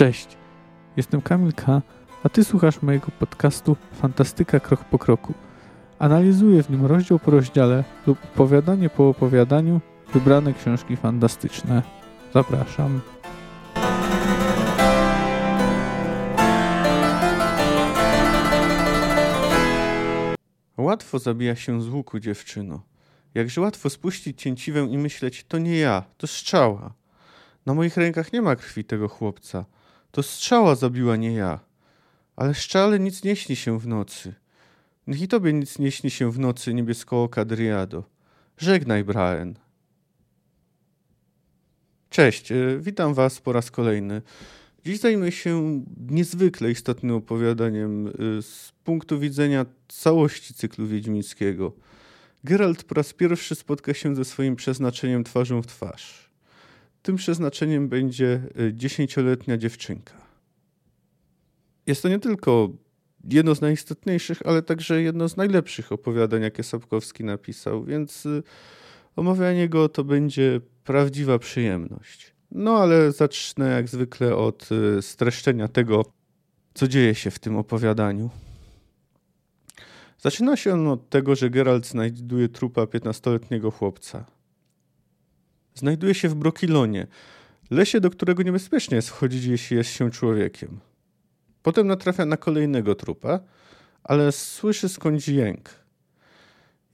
Cześć, jestem Kamil K., a ty słuchasz mojego podcastu Fantastyka Krok po Kroku. Analizuję w nim rozdział po rozdziale lub opowiadanie po opowiadaniu wybrane książki fantastyczne. Zapraszam. Łatwo zabija się z łuku, dziewczyno. Jakże łatwo spuścić cięciwę i myśleć, to nie ja, to strzała. Na moich rękach nie ma krwi tego chłopca. To strzała zabiła, nie ja. Ale szczale nic nie śni się w nocy. Niech i tobie nic nie śni się w nocy, niebieskooka Driado. Żegnaj, Brian. Cześć, e, witam was po raz kolejny. Dziś zajmę się niezwykle istotnym opowiadaniem e, z punktu widzenia całości cyklu wiedźmińskiego. Geralt po raz pierwszy spotka się ze swoim przeznaczeniem twarzą w twarz. Tym przeznaczeniem będzie e, dziesięcioletnia dziewczynka. Jest to nie tylko jedno z najistotniejszych, ale także jedno z najlepszych opowiadań, jakie Sapkowski napisał, więc e, omawianie go to będzie prawdziwa przyjemność. No ale zacznę jak zwykle od e, streszczenia tego, co dzieje się w tym opowiadaniu. Zaczyna się on od tego, że Geralt znajduje trupa 15-letniego chłopca. Znajduje się w Brokilonie, lesie, do którego niebezpiecznie jest wchodzić, jeśli jest się człowiekiem. Potem natrafia na kolejnego trupa, ale słyszy skądś jęk.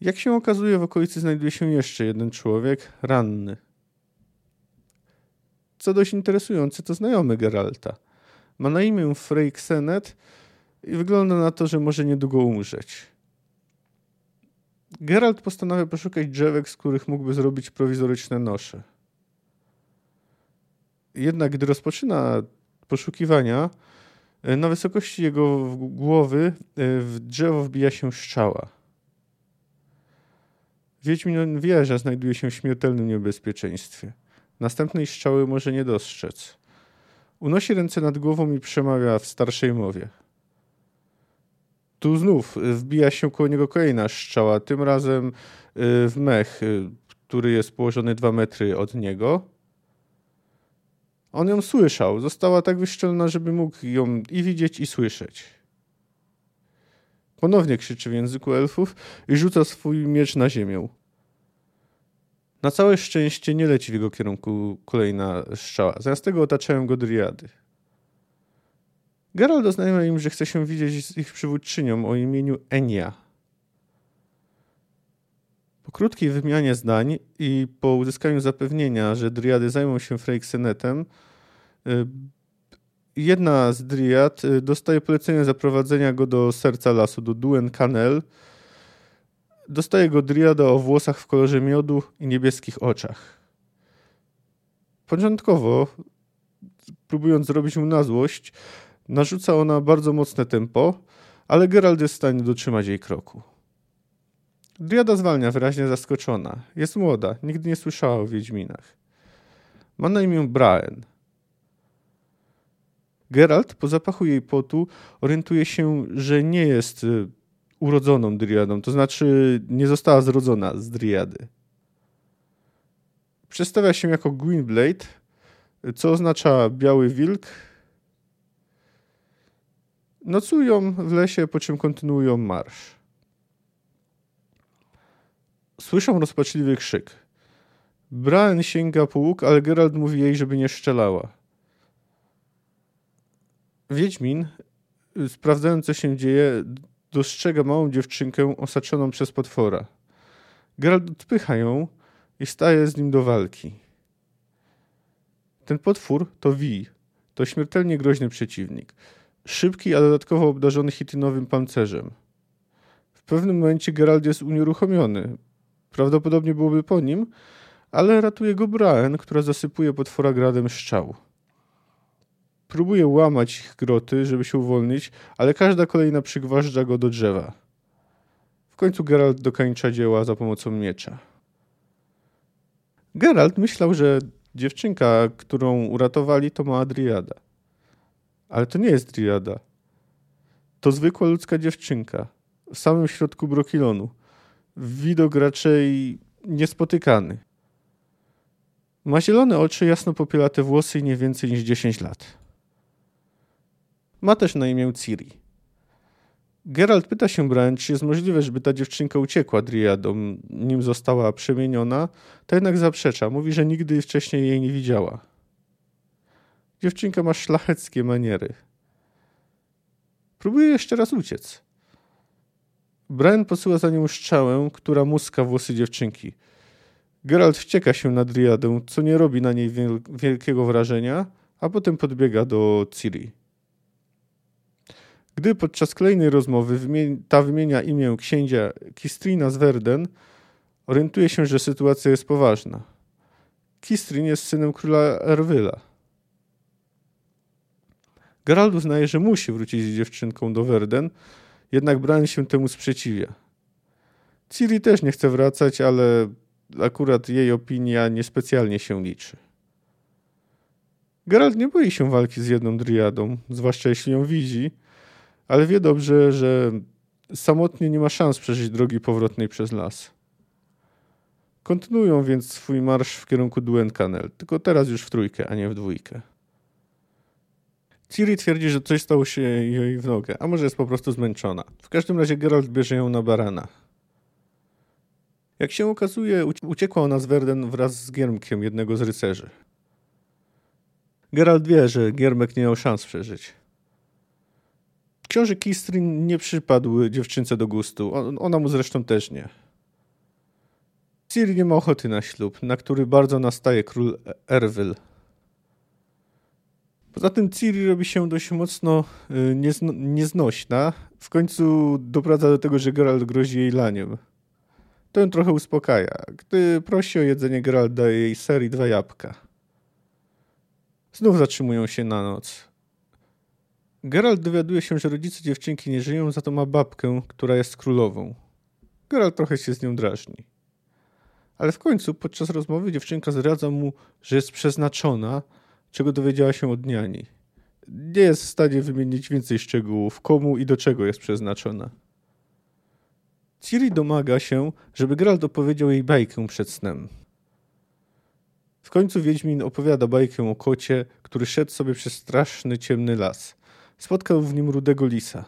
Jak się okazuje, w okolicy znajduje się jeszcze jeden człowiek, ranny. Co dość interesujące, to znajomy Geralta. Ma na imię Frey i wygląda na to, że może niedługo umrzeć. Geralt postanawia poszukać drzewek, z których mógłby zrobić prowizoryczne nosze. Jednak gdy rozpoczyna poszukiwania, e, na wysokości jego głowy e, w drzewo wbija się szczała. Wiedźmin wie, że znajduje się w śmiertelnym niebezpieczeństwie. Następnej strzały może nie dostrzec. Unosi ręce nad głową i przemawia w starszej mowie. Tu znów wbija się koło niego kolejna strzała, tym razem y, w mech, y, który jest położony dwa metry od niego. On ją słyszał. Została tak wyszczelona, żeby mógł ją i widzieć, i słyszeć. Ponownie krzyczy w języku elfów i rzuca swój miecz na ziemię. Na całe szczęście nie leci w jego kierunku kolejna strzała. Zamiast tego otaczają go driady. Geralt oznajmia im, że chce się widzieć z ich przywódczynią o imieniu Enia. Po krótkiej wymianie zdań i po uzyskaniu zapewnienia, że driady zajmą się Freixenetem, y, jedna z driad y, dostaje polecenie zaprowadzenia go do serca lasu, do Duen Canel. Dostaje go driada o włosach w kolorze miodu i niebieskich oczach. Początkowo, próbując zrobić mu na złość, Narzuca ona bardzo mocne tempo, ale Geralt jest w stanie dotrzymać jej kroku. Driada zwalnia, wyraźnie zaskoczona. Jest młoda, nigdy nie słyszała o Wiedźminach. Ma na imię Braen. Geralt po zapachu jej potu orientuje się, że nie jest y, urodzoną driadą, to znaczy nie została zrodzona z driady. Przedstawia się jako Gwynblade, co oznacza biały wilk, Nocują w lesie, po czym kontynuują marsz. Słyszą rozpaczliwy krzyk. Bran sięga po łuk, ale Geralt mówi jej, żeby nie szczelała. Wiedźmin, sprawdzając co się dzieje, dostrzega małą dziewczynkę osaczoną przez potwora. Geralt odpycha ją i staje z nim do walki. Ten potwór to Wi, to śmiertelnie groźny przeciwnik szybki, a dodatkowo obdarzony hitynowym pancerzem. W pewnym momencie Gerald jest unieruchomiony. Prawdopodobnie byłoby po nim, ale ratuje go Braen, która zasypuje potwora gradem szczał. Próbuje łamać ich groty, żeby się uwolnić, ale każda kolejna przygważdża go do drzewa. W końcu Geralt dokańcza dzieła za pomocą miecza. Geralt myślał, że dziewczynka, którą uratowali, to ma Adriada. Ale to nie jest driada. To zwykła ludzka dziewczynka w samym środku brokilonu. Widok raczej niespotykany. Ma zielone oczy, jasno popielate włosy i nie więcej niż 10 lat. Ma też na imię Ciri. Geralt pyta się Bran, czy jest możliwe, żeby ta dziewczynka uciekła Driadom, nim została przemieniona, to jednak zaprzecza. Mówi, że nigdy wcześniej jej nie widziała. Dziewczynka ma szlacheckie maniery. Próbuje jeszcze raz uciec. Bran posyła za nią strzałę, która muska włosy dziewczynki. Geralt wścieka się na Driadę, co nie robi na niej wielkiego wrażenia, a potem podbiega do Ciri. Gdy podczas kolejnej rozmowy ta wymienia imię księcia Kistrina z Verden, orientuje się, że sytuacja jest poważna. Kistrin jest synem króla Erwyla. Geralt uznaje, że musi wrócić z dziewczynką do Verden, jednak Bran się temu sprzeciwia. Ciri też nie chce wracać, ale akurat jej opinia niespecjalnie się liczy. Geralt nie boi się walki z jedną driadą, zwłaszcza jeśli ją widzi, ale wie dobrze, że samotnie nie ma szans przeżyć drogi powrotnej przez las. Kontynuują więc swój marsz w kierunku Duenkanel, tylko teraz już w trójkę, a nie w dwójkę. Ciri twierdzi, że coś stało się jej w nogę, a może jest po prostu zmęczona. W każdym razie Geralt bierze ją na barana. Jak się okazuje, uciekła ona z Verden wraz z Giermkiem, jednego z rycerzy. Geralt wie, że Giermek nie miał szans przeżyć. Książę Kistrin nie przypadł dziewczynce do gustu. Ona mu zresztą też nie. Ciri nie ma ochoty na ślub, na który bardzo nastaje król Erwyl. Poza tym Ciri robi się dość mocno y, niezno, nieznośna. W końcu doprowadza do tego, że Geralt grozi jej laniem. To ją trochę uspokaja. Gdy prosi o jedzenie, Geralt daje jej ser i dwa jabłka. Znów zatrzymują się na noc. Geralt dowiaduje się, że rodzice dziewczynki nie żyją, za to ma babkę, która jest królową. Geralt trochę się z nią drażni. Ale w końcu, podczas rozmowy, dziewczynka zdradza mu, że jest przeznaczona, czego dowiedziała się od niani. Nie jest w stanie wymienić więcej szczegółów, komu i do czego jest przeznaczona. Ciri domaga się, żeby Geralt opowiedział jej bajkę przed snem. W końcu Wiedźmin opowiada bajkę o kocie, który szedł sobie przez straszny, ciemny las. Spotkał w nim rudego lisa.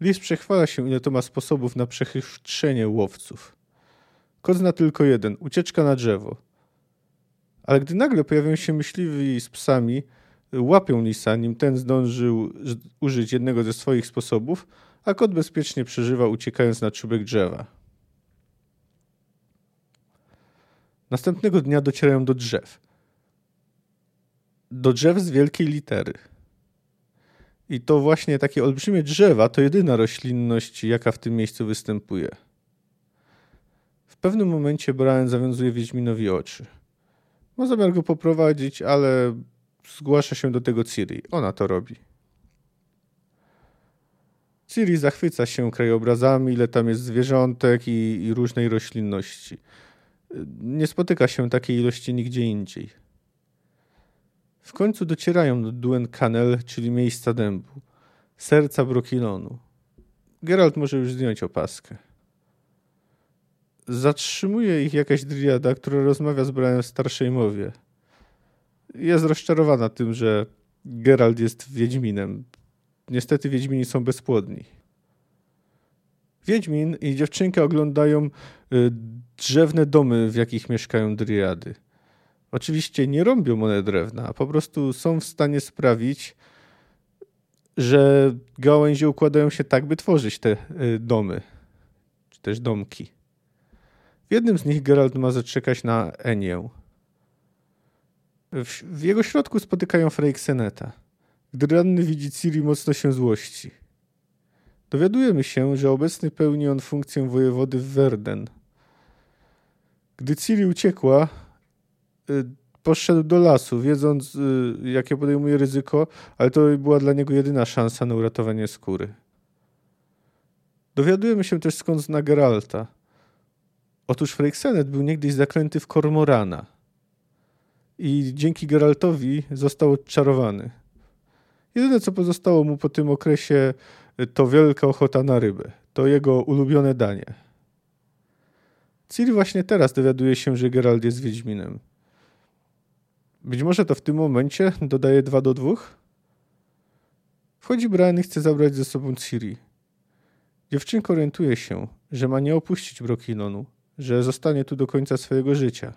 Lis przechwala się, ile to ma sposobów na przechytrzenie łowców. Kot zna tylko jeden – ucieczka na drzewo. Ale gdy nagle pojawiają się myśliwi z psami, łapią lisa, nim ten zdążył użyć jednego ze swoich sposobów, a kot bezpiecznie przeżywa, uciekając na czubek drzewa. Następnego dnia docierają do drzew. Do drzew z wielkiej litery. I to właśnie takie olbrzymie drzewa to jedyna roślinność, jaka w tym miejscu występuje. W pewnym momencie Brian zawiązuje Wiedźminowi oczy. Ma zamiar go poprowadzić, ale zgłasza się do tego Ciri. Ona to robi. Ciri zachwyca się krajobrazami, ile tam jest zwierzątek i, i różnej roślinności. Nie spotyka się takiej ilości nigdzie indziej. W końcu docierają do Duen Canel, czyli miejsca dębu, serca Brokilonu. Geralt może już zdjąć opaskę. Zatrzymuje ich jakaś driada, która rozmawia z Branem w starszej mowie. Jest rozczarowana tym, że Geralt jest Wiedźminem. Niestety Wiedźmini są bezpłodni. Wiedźmin i dziewczynka oglądają y, drzewne domy, w jakich mieszkają driady. Oczywiście nie rąbią one drewna, a po prostu są w stanie sprawić, że gałęzie układają się tak, by tworzyć te y, domy, czy też domki. W jednym z nich Geralt ma zaczekać na Enię. W, w jego środku spotykają Freixeneta. Gdy ranny widzi Ciri, mocno się złości. Dowiadujemy się, że obecnie pełni on funkcję wojewody w Verden. Gdy Ciri uciekła, y, poszedł do lasu, wiedząc, y, jakie podejmuje ryzyko, ale to była dla niego jedyna szansa na uratowanie skóry. Dowiadujemy się też skąd zna Geralta. Otóż Freixenet był niegdyś zaklęty w Kormorana i dzięki Geraltowi został odczarowany. Jedyne, co pozostało mu po tym okresie, to wielka ochota na rybę. To jego ulubione danie. Ciri właśnie teraz dowiaduje się, że Geralt jest Wiedźminem. Być może to w tym momencie dodaje 2 do 2? Wchodzi Brian i chce zabrać ze sobą Ciri. Dziewczynka orientuje się, że ma nie opuścić Brokilonu, że zostanie tu do końca swojego życia.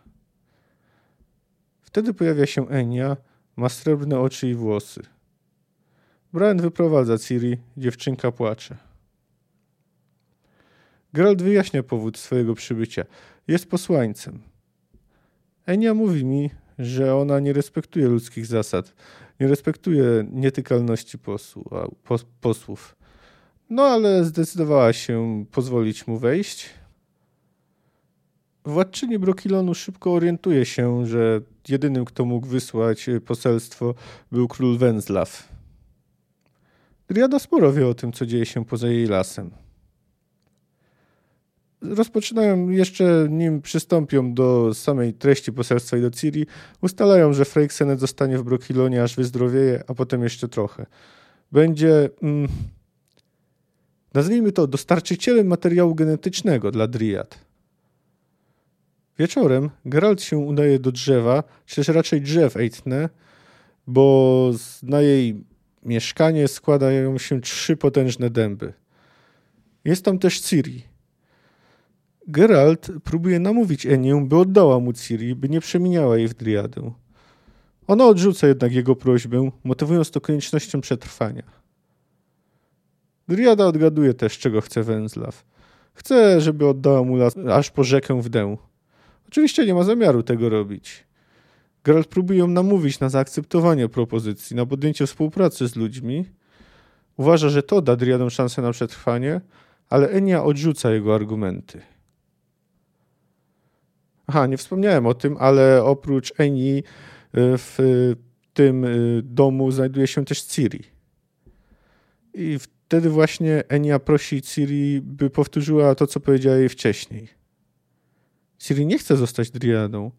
Wtedy pojawia się Enia, ma srebrne oczy i włosy. Brian wyprowadza Ciri, dziewczynka płacze. Geralt wyjaśnia powód swojego przybycia. Jest posłańcem. Enia mówi mi, że ona nie respektuje ludzkich zasad, nie respektuje nietykalności posłu, pos, posłów. No ale zdecydowała się pozwolić mu wejść. Władczyni Brokilonu szybko orientuje się, że jedynym, kto mógł wysłać poselstwo, był król Wenzlaw. Driada sporo wie o tym, co dzieje się poza jej lasem rozpoczynają jeszcze nim przystąpią do samej treści poselstwa i do Ciri, ustalają, że Freyxenet zostanie w Brokilonie aż wyzdrowieje, a potem jeszcze trochę. Będzie, mm, nazwijmy to, dostarczycielem materiału genetycznego dla Dryad. Wieczorem Geralt się udaje do drzewa, czy też raczej drzew Eitne, bo na jej mieszkanie składają się trzy potężne dęby. Jest tam też Ciri, Geralt próbuje namówić Enię, by oddała mu Ciri, by nie przemieniała jej w Driadę. Ona odrzuca jednak jego prośbę, motywując to koniecznością przetrwania. Driada odgaduje też, czego chce Węzlaw. Chce, żeby oddała mu las aż po rzekę w dę. Oczywiście nie ma zamiaru tego robić. Geralt próbuje ją namówić na zaakceptowanie propozycji, na podjęcie współpracy z ludźmi. Uważa, że to da Driadom szansę na przetrwanie, ale Enia odrzuca jego argumenty. Aha, nie wspomniałem o tym, ale oprócz Eni y, w tym y, domu znajduje się też Ciri. I wtedy właśnie Enia prosi Ciri, by powtórzyła to, co powiedziała jej wcześniej. Ciri nie chce zostać Driadą.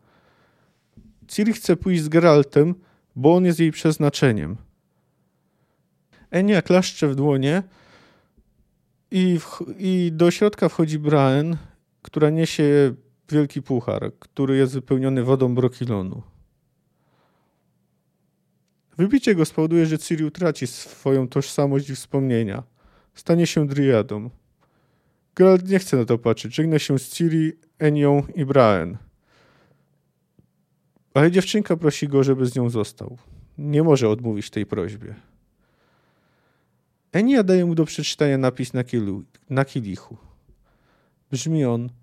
Ciri chce pójść z Geraltem, bo on jest jej przeznaczeniem. Enia klaszcze w dłonie i, w, i do środka wchodzi Brian, która niesie wielki puchar, który jest wypełniony wodą brokilonu. Wybicie go spowoduje, że Ciri utraci swoją tożsamość i wspomnienia. Stanie się Driadą. Geralt nie chce na to patrzeć. Żegna się z Ciri, Enią i Braen. Ale dziewczynka prosi go, żeby z nią został. Nie może odmówić tej prośbie. Enia daje mu do przeczytania napis na, kielu, na kielichu. Brzmi on –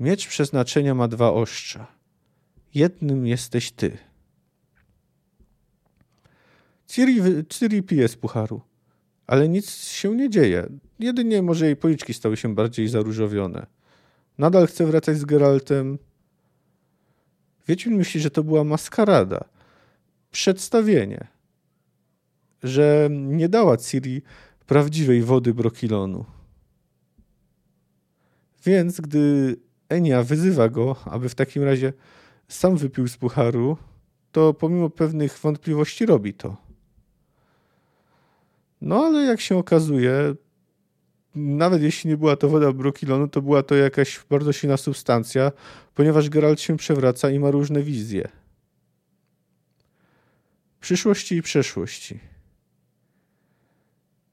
Miecz przeznaczenia ma dwa ostrza. Jednym jesteś ty. Ciri, Ciri pije z pucharu, ale nic się nie dzieje. Jedynie może jej policzki stały się bardziej zaróżowione. Nadal chce wracać z Geraltem. Wiedźmin myśli, że to była maskarada. Przedstawienie. Że nie dała Ciri prawdziwej wody Brokilonu. Więc gdy Enia wyzywa go, aby w takim razie sam wypił z pucharu, to pomimo pewnych wątpliwości robi to. No ale jak się okazuje, nawet jeśli nie była to woda brokilonu, to była to jakaś bardzo silna substancja, ponieważ Geralt się przewraca i ma różne wizje. Przyszłości i przeszłości.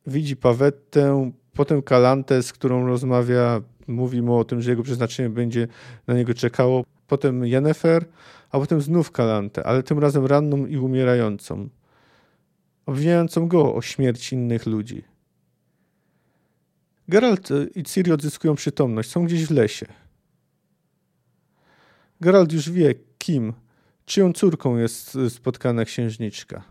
Widzi Pawettę, potem Kalantę, z którą rozmawia mówi mu o tym, że jego przeznaczenie będzie na niego czekało. Potem Jennefer, a potem znów Kalantę, ale tym razem ranną i umierającą, obwiniającą go o śmierć innych ludzi. Geralt i Ciri odzyskują przytomność, są gdzieś w lesie. Geralt już wie, kim, czyją córką jest spotkana księżniczka.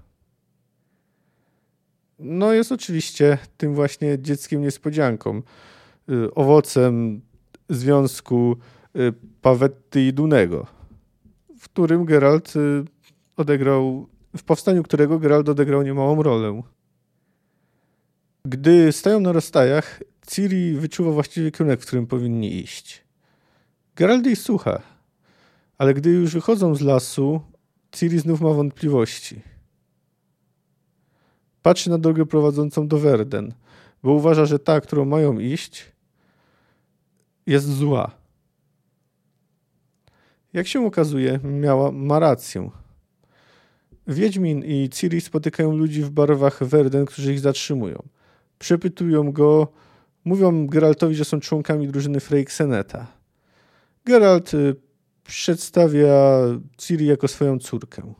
No jest oczywiście tym właśnie dzieckiem niespodzianką. Y, owocem związku y, Pawetty i Dunego, w którym Geralt y, odegrał, w powstaniu którego Geralt odegrał niemałą rolę. Gdy stają na rozstajach, Ciri wyczuwa właściwie kierunek, w którym powinni iść. Geralt jej słucha, ale gdy już wychodzą z lasu, Ciri znów ma wątpliwości. Patrzy na drogę prowadzącą do Verden, bo uważa, że ta, którą mają iść, jest zła. Jak się okazuje, miała, ma rację. Wiedźmin i Ciri spotykają ludzi w barwach Verden, którzy ich zatrzymują. Przepytują go, mówią Geraltowi, że są członkami drużyny Freyxeneta. Geralt y, przedstawia Ciri jako swoją córkę.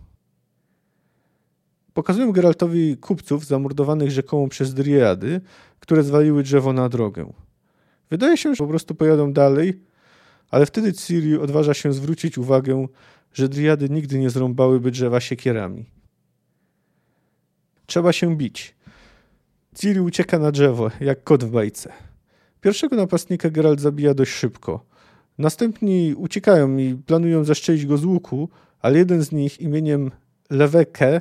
Pokazują Geraltowi kupców zamordowanych rzekomo przez Driady, które zwaliły drzewo na drogę. Wydaje się, że po prostu pojadą dalej, ale wtedy Ciri odważa się zwrócić uwagę, że Driady nigdy nie zrąbałyby drzewa siekierami. Trzeba się bić. Ciri ucieka na drzewo, jak kot w bajce. Pierwszego napastnika Geralt zabija dość szybko. Następni uciekają i planują zaszczelić go z łuku, ale jeden z nich imieniem Leweke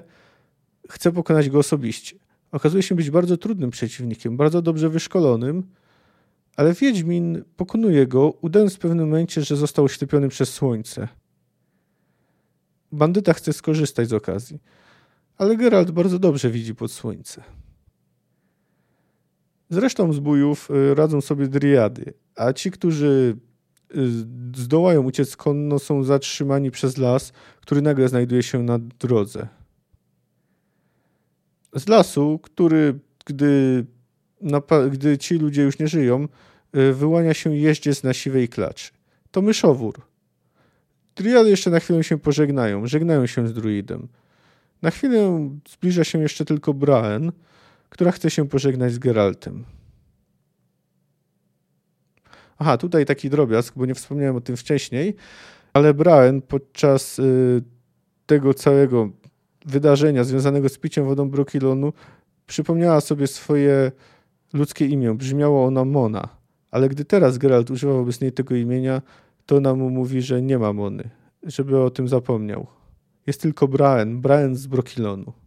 chce pokonać go osobiście. Okazuje się być bardzo trudnym przeciwnikiem, bardzo dobrze wyszkolonym, ale Wiedźmin pokonuje go, udając w pewnym momencie, że został oślepiony przez słońce. Bandyta chce skorzystać z okazji, ale Geralt bardzo dobrze widzi pod słońce. Zresztą zbójów y, radzą sobie driady, a ci, którzy y, zdołają uciec konno, są zatrzymani przez las, który nagle znajduje się na drodze. Z lasu, który, gdy, gdy ci ludzie już nie żyją, y, wyłania się jeździec na siwej klaczy. To myszowór. Driady jeszcze na chwilę się pożegnają, żegnają się z druidem. Na chwilę zbliża się jeszcze tylko Braen, która chce się pożegnać z Geraltem. Aha, tutaj taki drobiazg, bo nie wspomniałem o tym wcześniej, ale Braen podczas y, tego całego wydarzenia związanego z piciem wodą Brokilonu przypomniała sobie swoje ludzkie imię. Brzmiało ono Mona, ale gdy teraz Geralt używa wobec niej tego imienia, to ona mu mówi, że nie ma Mony, żeby o tym zapomniał. Jest tylko Braen, Braen z Brokilonu.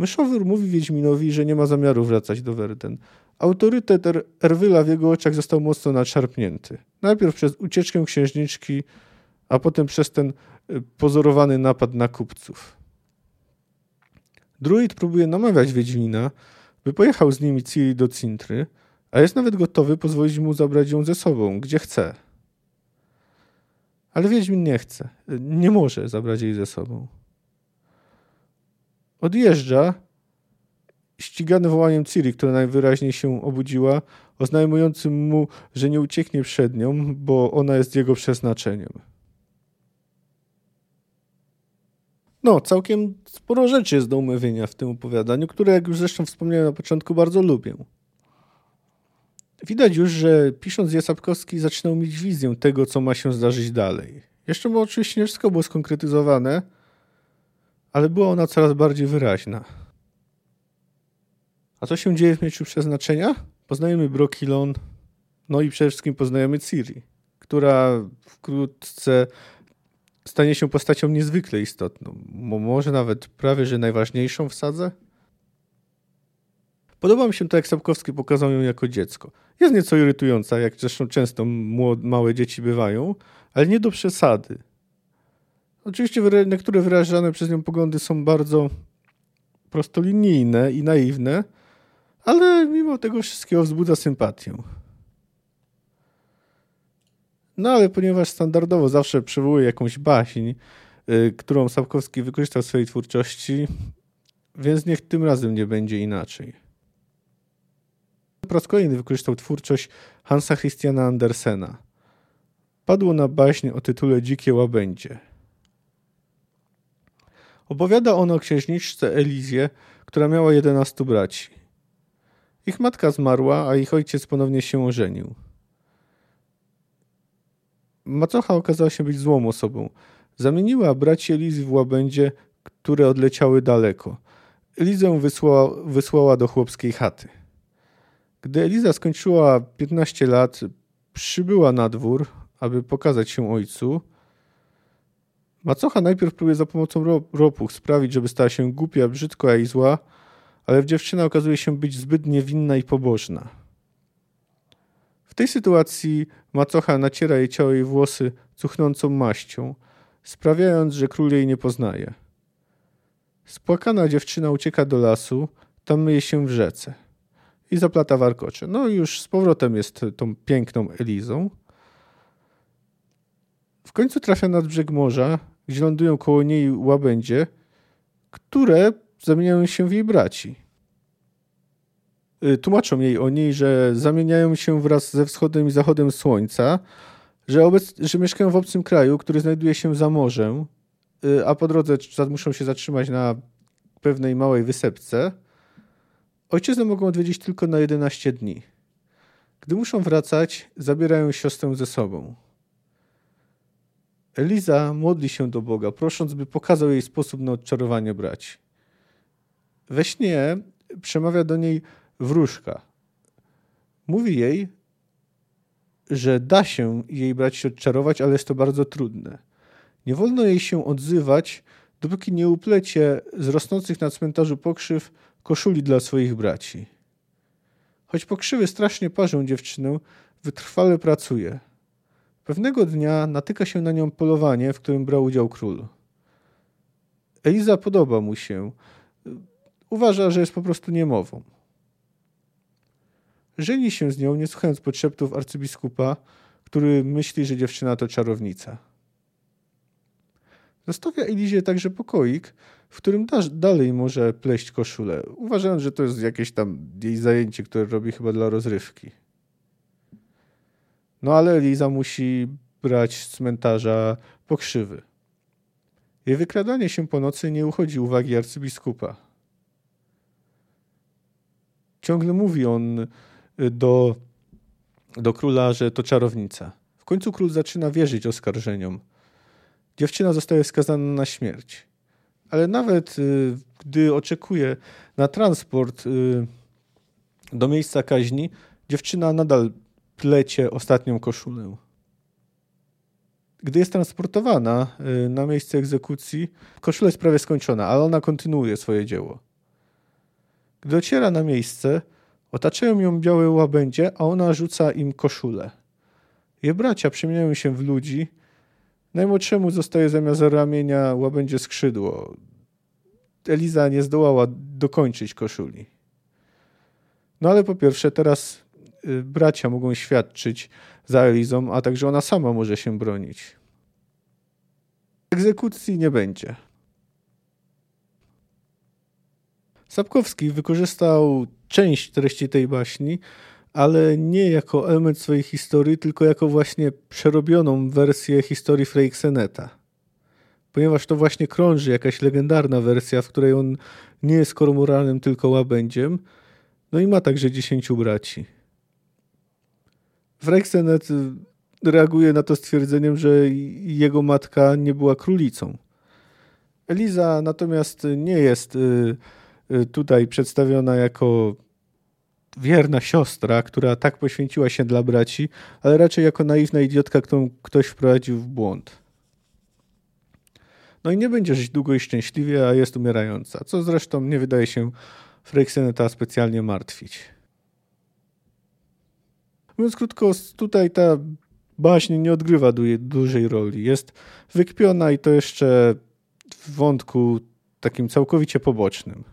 Myszowór mówi Wiedźminowi, że nie ma zamiaru wracać do Verden. Autorytet er Erwyla w jego oczach został mocno nadszarpnięty. Najpierw przez ucieczkę księżniczki, a potem przez ten y, pozorowany napad na kupców. Druid próbuje namawiać Wiedźmina, by pojechał z nimi Ciri do Cintry, a jest nawet gotowy pozwolić mu zabrać ją ze sobą, gdzie chce. Ale Wiedźmin nie chce, nie może zabrać jej ze sobą. Odjeżdża, ścigany wołaniem Ciri, która najwyraźniej się obudziła, oznajmującym mu, że nie ucieknie przed nią, bo ona jest jego przeznaczeniem. No, całkiem sporo rzeczy jest do umówienia w tym opowiadaniu, które, jak już zresztą wspomniałem na początku, bardzo lubię. Widać już, że pisząc Jasapkowski zaczynał mieć wizję tego, co ma się zdarzyć dalej. Jeszcze bo oczywiście nie wszystko było skonkretyzowane, ale była ona coraz bardziej wyraźna. A co się dzieje w Mieczu Przeznaczenia? Poznajemy Brokilon, no i przede wszystkim poznajemy Ciri, która wkrótce stanie się postacią niezwykle istotną. Może nawet prawie, że najważniejszą w sadze? Podoba mi się to, jak Sapkowski pokazał ją jako dziecko. Jest nieco irytująca, jak zresztą często małe dzieci bywają, ale nie do przesady. Oczywiście niektóre wyrażane przez nią poglądy są bardzo prostolinijne i naiwne, ale mimo tego wszystkiego wzbudza sympatię. No ale ponieważ standardowo zawsze przywołuje jakąś baśń, yy, którą Sapkowski wykorzystał w swojej twórczości, więc niech tym razem nie będzie inaczej. Po raz kolejny wykorzystał twórczość Hansa Christiana Andersena. Padło na baśń o tytule Dzikie łabędzie. Opowiada ono o księżniczce Elizie, która miała 11 braci. Ich matka zmarła, a ich ojciec ponownie się ożenił. Macocha okazała się być złą osobą. Zamieniła braci Elizy w łabędzie, które odleciały daleko. Elizę wysłała, wysłała do chłopskiej chaty. Gdy Eliza skończyła 15 lat, przybyła na dwór, aby pokazać się ojcu. Macocha najpierw próbuje za pomocą ropuch sprawić, żeby stała się głupia, brzydka i zła, ale dziewczyna okazuje się być zbyt niewinna i pobożna. W tej sytuacji macocha naciera jej ciało i włosy cuchnącą maścią, sprawiając, że król jej nie poznaje. Spłakana dziewczyna ucieka do lasu, tam myje się w rzece i zaplata warkocze. No już z powrotem jest tą piękną Elizą. W końcu trafia nad brzeg morza gdzie lądują koło niej łabędzie, które zamieniają się w jej braci. Y, tłumaczą jej oni, że zamieniają się wraz ze wschodem i zachodem słońca, że, obec, że mieszkają w obcym kraju, który znajduje się za morzem, y, a po drodze muszą się zatrzymać na pewnej małej wysepce. Ojczyznę mogą odwiedzić tylko na 11 dni. Gdy muszą wracać, zabierają siostrę ze sobą. Eliza modli się do Boga, prosząc, by pokazał jej sposób na odczarowanie braci. We śnie przemawia do niej wróżka. Mówi jej, że da się jej braci odczarować, ale jest to bardzo trudne. Nie wolno jej się odzywać, dopóki nie uplecie z rosnących na cmentarzu pokrzyw koszuli dla swoich braci. Choć pokrzywy strasznie parzą dziewczynę, wytrwale pracuje. Pewnego dnia natyka się na nią polowanie, w którym brał udział król. Eliza podoba mu się. Uważa, że jest po prostu niemową. Żeni się z nią, nie słuchając podszeptów arcybiskupa, który myśli, że dziewczyna to czarownica. Zostawia Elizie także pokoik, w którym da, dalej może pleść koszulę, uważając, że to jest jakieś tam jej zajęcie, które robi chyba dla rozrywki. No ale Eliza musi brać z cmentarza pokrzywy. Jej wykradanie się po nocy nie uchodzi uwagi arcybiskupa. Ciągle mówi on do, do króla, że to czarownica. W końcu król zaczyna wierzyć oskarżeniom. Dziewczyna zostaje skazana na śmierć. Ale nawet y, gdy oczekuje na transport y, do miejsca kaźni, dziewczyna nadal plecie ostatnią koszulę. Gdy jest transportowana y, na miejsce egzekucji, koszula jest prawie skończona, ale ona kontynuuje swoje dzieło. Gdy dociera na miejsce, otaczają ją białe łabędzie, a ona rzuca im koszulę. Jej bracia przemieniają się w ludzi. Najmłodszemu zostaje zamiast ramienia łabędzie skrzydło. Eliza nie zdołała dokończyć koszuli. No ale po pierwsze, teraz bracia mogą świadczyć za Elizą, a także ona sama może się bronić. Egzekucji nie będzie. Sapkowski wykorzystał część treści tej baśni, ale nie jako element swojej historii, tylko jako właśnie przerobioną wersję historii Freixeneta. Ponieważ to właśnie krąży jakaś legendarna wersja, w której on nie jest kormoralnym, tylko łabędziem, no i ma także dziesięciu braci. Freixenet reaguje na to stwierdzeniem, że jego matka nie była królicą. Eliza natomiast nie jest y, y, tutaj przedstawiona jako wierna siostra, która tak poświęciła się dla braci, ale raczej jako naiwna idiotka, którą ktoś wprowadził w błąd. No i nie będzie żyć długo i szczęśliwie, a jest umierająca, co zresztą nie wydaje się Freixeneta specjalnie martwić. Mówiąc krótko, tutaj ta baśń nie odgrywa du dużej roli. Jest wykpiona i to jeszcze w wątku takim całkowicie pobocznym.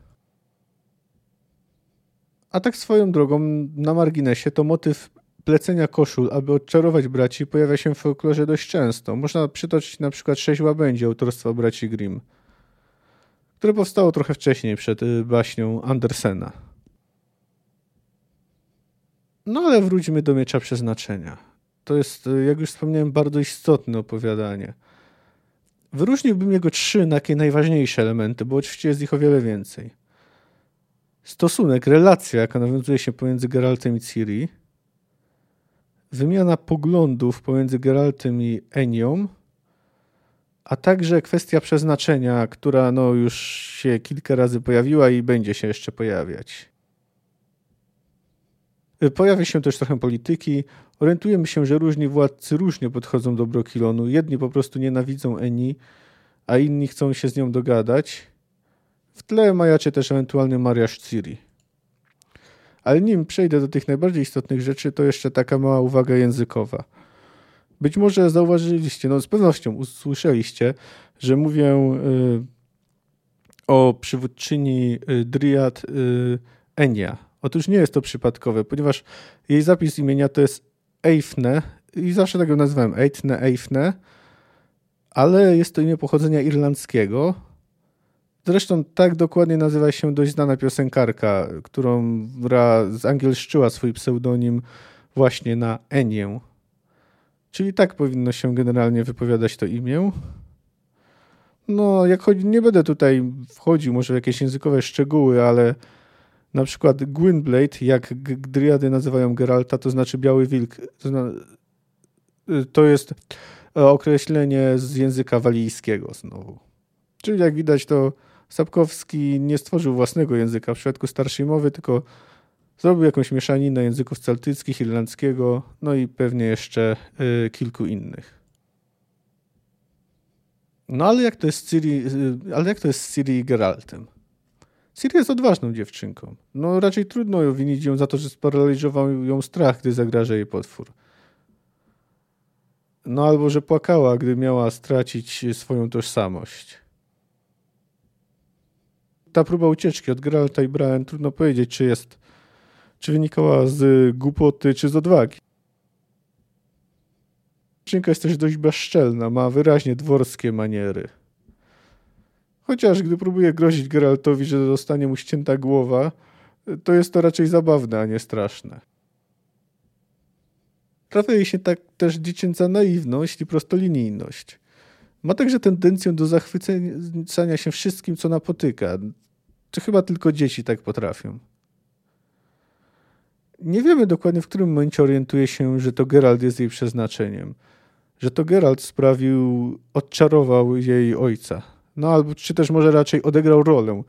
A tak swoją drogą, na marginesie, to motyw plecenia koszul, aby odczarować braci, pojawia się w folklorze dość często. Można przytoczyć na przykład Sześć Łabędzi autorstwa braci Grimm, które powstało trochę wcześniej przed y, baśnią Andersena. No ale wróćmy do miecza przeznaczenia. To jest, e, jak już wspomniałem, bardzo istotne opowiadanie. Wyróżniłbym jego trzy takie najważniejsze elementy, bo oczywiście jest ich o wiele więcej. Stosunek, relacja, jaka nawiązuje się pomiędzy Geraltem i Ciri, wymiana poglądów pomiędzy Geraltem i Enią, a także kwestia przeznaczenia, która no już się kilka razy pojawiła i będzie się jeszcze pojawiać. Y, pojawia się też trochę polityki. Orientujemy się, że różni władcy różnie podchodzą do Brokilonu. Jedni po prostu nienawidzą Eni, a inni chcą się z nią dogadać. W tle majacie też ewentualny mariaż Ciri. Ale nim przejdę do tych najbardziej istotnych rzeczy, to jeszcze taka mała uwaga językowa. Być może zauważyliście, no z pewnością usłyszeliście, że mówię y, o przywódczyni y, Dryad y, Enia Otóż nie jest to przypadkowe, ponieważ jej zapis imienia to jest Eifne i zawsze tak ją nazywałem, Eitne, Eifne, ale jest to imię pochodzenia irlandzkiego. Zresztą tak dokładnie nazywa się dość znana piosenkarka, którą zangielszczyła swój pseudonim właśnie na Enię. Czyli tak powinno się generalnie wypowiadać to imię. No, jak chodzi, nie będę tutaj wchodził może w jakieś językowe szczegóły, ale na przykład Gwynblade, jak driady nazywają Geralta, to znaczy biały wilk. To, zna, to jest określenie z języka walijskiego znowu. Czyli jak widać, to Sapkowski nie stworzył własnego języka w przypadku starszej mowy, tylko zrobił jakąś mieszaninę języków celtyckich, irlandzkiego, no i pewnie jeszcze y, kilku innych. No ale jak to jest Ciri, y, ale jak to jest z Ciri i Geraltem? Ciri jest odważną dziewczynką. No raczej trudno ją winić ją za to, że sparaliżował ją strach, gdy zagraża jej potwór. No albo, że płakała, gdy miała stracić swoją tożsamość. Ta próba ucieczki od Geralta i Bran, trudno powiedzieć, czy jest, czy wynikała z głupoty, czy z odwagi. Dziewczynka jest też dość bezczelna, ma wyraźnie dworskie maniery. Chociaż gdy próbuje grozić Geraltowi, że zostanie mu ścięta głowa, to jest to raczej zabawne, a nie straszne. Trafia jej się tak też dziecięca naiwność i prostolinijność. Ma także tendencję do zachwycania się wszystkim, co napotyka. Czy chyba tylko dzieci tak potrafią? Nie wiemy dokładnie, w którym momencie orientuje się, że to Geralt jest jej przeznaczeniem. Że to Geralt sprawił, odczarował jej ojca. No albo czy też może raczej odegrał rolę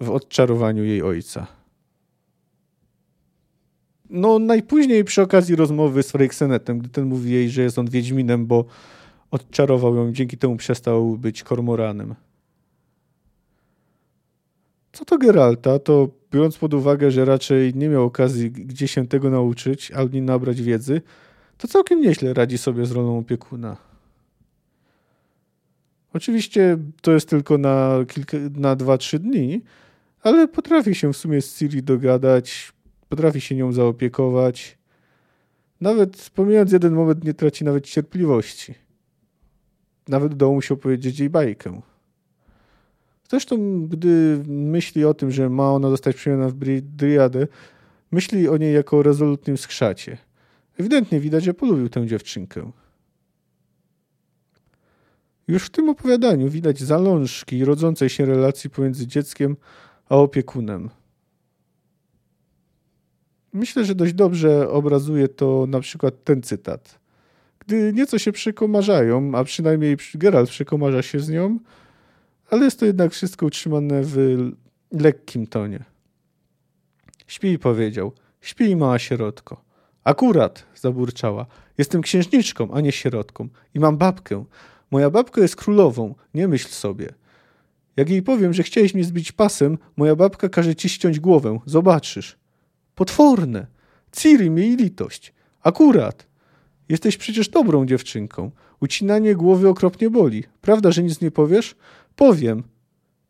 w odczarowaniu jej ojca. No najpóźniej przy okazji rozmowy z Freixenetem, gdy ten mówi jej, że jest on Wiedźminem, bo odczarował ją, dzięki temu przestał być kormoranem. Co to Geralta, to biorąc pod uwagę, że raczej nie miał okazji gdzie się tego nauczyć, albo nie nabrać wiedzy, to całkiem nieźle radzi sobie z rolą opiekuna. Oczywiście to jest tylko na, kilka, na 2-3 dni, ale potrafi się w sumie z Ciri dogadać, potrafi się nią zaopiekować. Nawet pomijając jeden moment, nie traci nawet cierpliwości. Nawet udało mu się opowiedzieć jej bajkę. Zresztą, gdy myśli o tym, że ma ona zostać przyjęta w Driadę, myśli o niej jako o rezolutnym skrzacie. Ewidentnie widać, że polubił tę dziewczynkę. Już w tym opowiadaniu widać zalążki rodzącej się relacji pomiędzy dzieckiem a opiekunem. Myślę, że dość dobrze obrazuje to na przykład ten cytat. Gdy nieco się przekomarzają, a przynajmniej Geralt przekomarza się z nią, ale jest to jednak wszystko utrzymane w lekkim tonie. Śpij, powiedział. Śpij, mała sierotko. Akurat, zaburczała. Jestem księżniczką, a nie sierotką. I mam babkę. Moja babka jest królową, nie myśl sobie. Jak jej powiem, że chciałeś mnie zbić pasem, moja babka każe ci ściąć głowę. Zobaczysz. Potworne. Ciri, miej litość. Akurat. Jesteś przecież dobrą dziewczynką. Ucinanie głowy okropnie boli. Prawda, że nic nie powiesz? Powiem.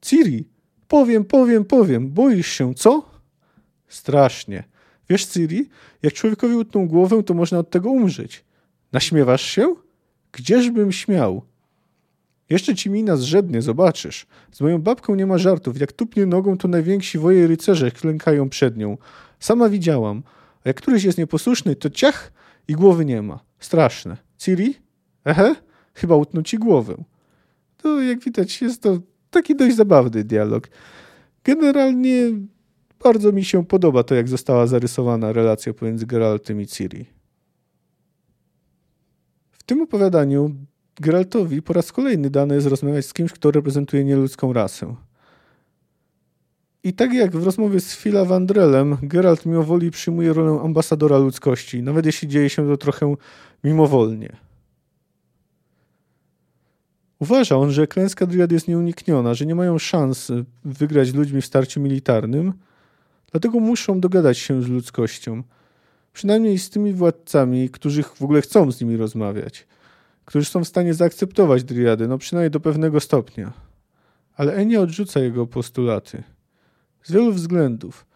Ciri, powiem, powiem, powiem. Boisz się, co? Strasznie. Wiesz, Ciri, jak człowiekowi utną głowę, to można od tego umrzeć. Naśmiewasz się? Gdzieżbym śmiał? Jeszcze ci mina zrzednie, zobaczysz. Z moją babką nie ma żartów. Jak tupnie nogą, to najwięksi woje rycerze klękają przed nią. Sama widziałam. A jak któryś jest nieposłuszny, to ciach i głowy nie ma. Straszne. Ciri? Ehe? Chyba utną ci głowę. To jak widać jest to taki dość zabawny dialog. Generalnie bardzo mi się podoba to, jak została zarysowana relacja pomiędzy Geraltem i Ciri. W tym opowiadaniu Geraltowi po raz kolejny dane jest rozmawiać z kimś, kto reprezentuje nieludzką rasę. I tak jak w rozmowie z Phila Vandrelem, Geralt mimowoli przyjmuje rolę ambasadora ludzkości, nawet jeśli dzieje się to trochę mimowolnie. Uważa on, że klęska Driad jest nieunikniona, że nie mają szans wygrać ludźmi w starciu militarnym, dlatego muszą dogadać się z ludzkością. Przynajmniej z tymi władcami, którzy w ogóle chcą z nimi rozmawiać, którzy są w stanie zaakceptować Driady, no przynajmniej do pewnego stopnia. Ale Enia odrzuca jego postulaty. Z wielu względów.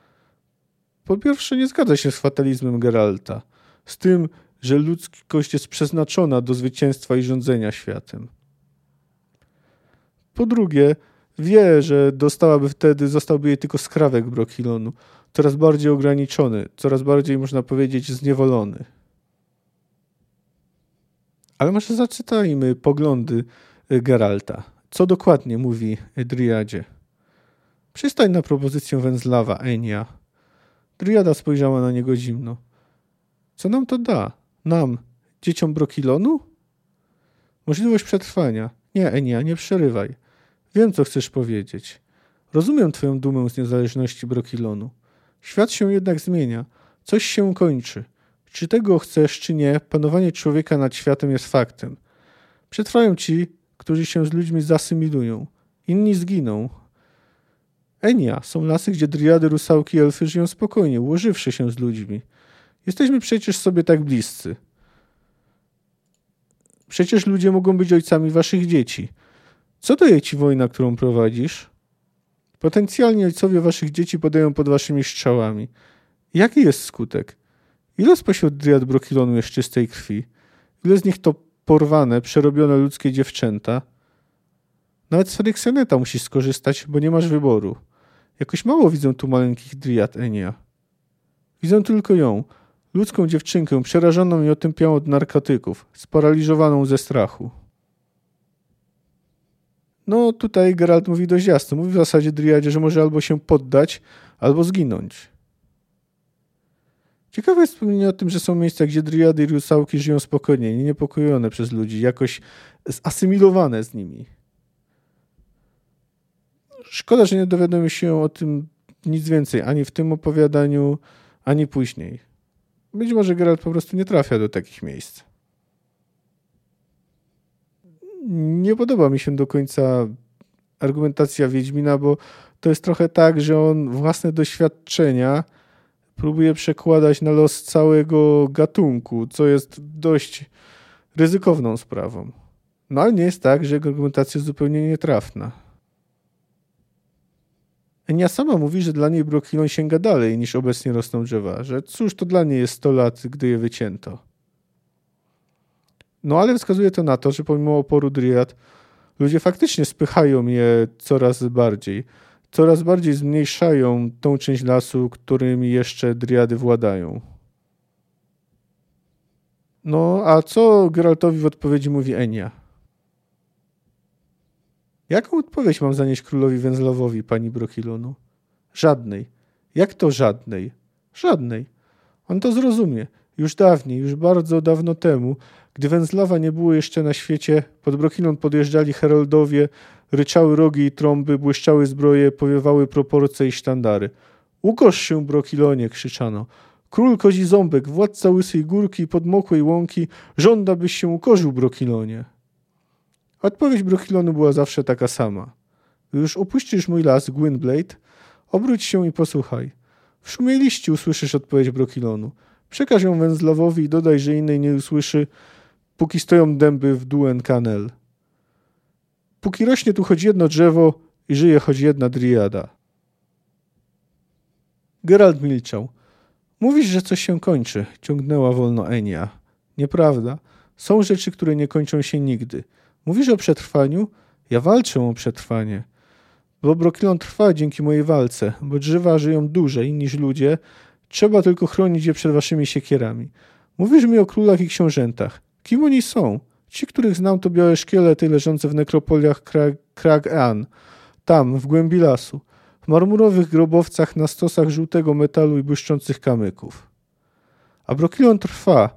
Po pierwsze, nie zgadza się z fatalizmem Geralta, z tym, że ludzkość jest przeznaczona do zwycięstwa i rządzenia światem. Po drugie, wie, że dostałaby wtedy, zostałby jej tylko skrawek brokilonu, coraz bardziej ograniczony, coraz bardziej, można powiedzieć, zniewolony. Ale może zaczytajmy poglądy Geralta. Co dokładnie mówi Driadzie? Przystań na propozycję Węzlawa, Enia. Driada spojrzała na niego zimno. Co nam to da? Nam, dzieciom Brokilonu? Możliwość przetrwania. Nie, Enia, nie przerywaj. Wiem, co chcesz powiedzieć. Rozumiem twoją dumę z niezależności Brokilonu. Świat się jednak zmienia. Coś się kończy. Czy tego chcesz, czy nie, panowanie człowieka nad światem jest faktem. Przetrwają ci, którzy się z ludźmi zasymilują. Inni zginą. Enia, są lasy, gdzie driady, rusałki i elfy żyją spokojnie, ułożywszy się z ludźmi. Jesteśmy przecież sobie tak bliscy. Przecież ludzie mogą być ojcami waszych dzieci. Co daje ci wojna, którą prowadzisz? Potencjalnie ojcowie waszych dzieci podają pod waszymi strzałami. Jaki jest skutek? Ile spośród driad Brokilonu jest czystej krwi? Ile z nich to porwane, przerobione ludzkie dziewczęta? Nawet z Ferykseneta musisz skorzystać, bo nie masz wyboru. Jakoś mało widzę tu maleńkich driad Enia. Widzę tylko ją, ludzką dziewczynkę przerażoną i otępiałą od narkotyków, sparaliżowaną ze strachu. No tutaj Geralt mówi dość jasno. Mówi w zasadzie Driadzie, że może albo się poddać, albo zginąć. Ciekawe jest wspomnienie o tym, że są miejsca, gdzie Driady i rusałki żyją spokojnie, niepokojone przez ludzi, jakoś asymilowane z nimi. Szkoda, że nie dowiadujemy się o tym nic więcej, ani w tym opowiadaniu, ani później. Być może Geralt po prostu nie trafia do takich miejsc nie podoba mi się do końca argumentacja Wiedźmina, bo to jest trochę tak, że on własne doświadczenia próbuje przekładać na los całego gatunku, co jest dość ryzykowną sprawą. No ale nie jest tak, że jego argumentacja jest zupełnie nietrafna. Enia sama mówi, że dla niej Brokilon sięga dalej niż obecnie rosną drzewa, że cóż to dla niej jest 100 lat, gdy je wycięto. No ale wskazuje to na to, że pomimo oporu Dryad, ludzie faktycznie spychają je coraz bardziej. Coraz bardziej zmniejszają tą część lasu, którymi jeszcze Dryady władają. No, a co Geraltowi w odpowiedzi mówi Enia? Jaką odpowiedź mam zanieść królowi Węzlowowi, pani Brokilonu? Żadnej. Jak to żadnej? Żadnej. On to zrozumie. Już dawniej, już bardzo dawno temu, gdy Węzlawa nie było jeszcze na świecie, pod Brokinon podjeżdżali heroldowie, ryczały rogi i trąby, błyszczały zbroje, powiewały proporcje i sztandary. Ukosz się, Brokilonie, krzyczano. Król kozi ząbek, władca łysej górki i podmokłej łąki, żąda byś się ukorzył, Brokilonie. Odpowiedź Brokilonu była zawsze taka sama. Gdy już opuścisz mój las, Gwynblade, obróć się i posłuchaj. W szumie liści usłyszysz odpowiedź Brokilonu. Przekaż ją Węzlawowi i dodaj, że innej nie usłyszy, póki stoją dęby w Duen Canel. Póki rośnie tu choć jedno drzewo i żyje choć jedna driada. Gerald milczał. Mówisz, że coś się kończy, ciągnęła wolno Enia. Nieprawda. Są rzeczy, które nie kończą się nigdy. Mówisz o przetrwaniu? Ja walczę o przetrwanie. Bo Brokilon trwa dzięki mojej walce, bo drzewa żyją dłużej niż ludzie. Trzeba tylko chronić je przed waszymi siekierami. Mówisz mi o królach i książętach. Kim oni są? Ci, których znam, to białe szkielety leżące w nekropoliach Krag-Ean, tam, w głębi lasu, w marmurowych grobowcach na stosach żółtego metalu i błyszczących kamyków. A Brokilon trwa.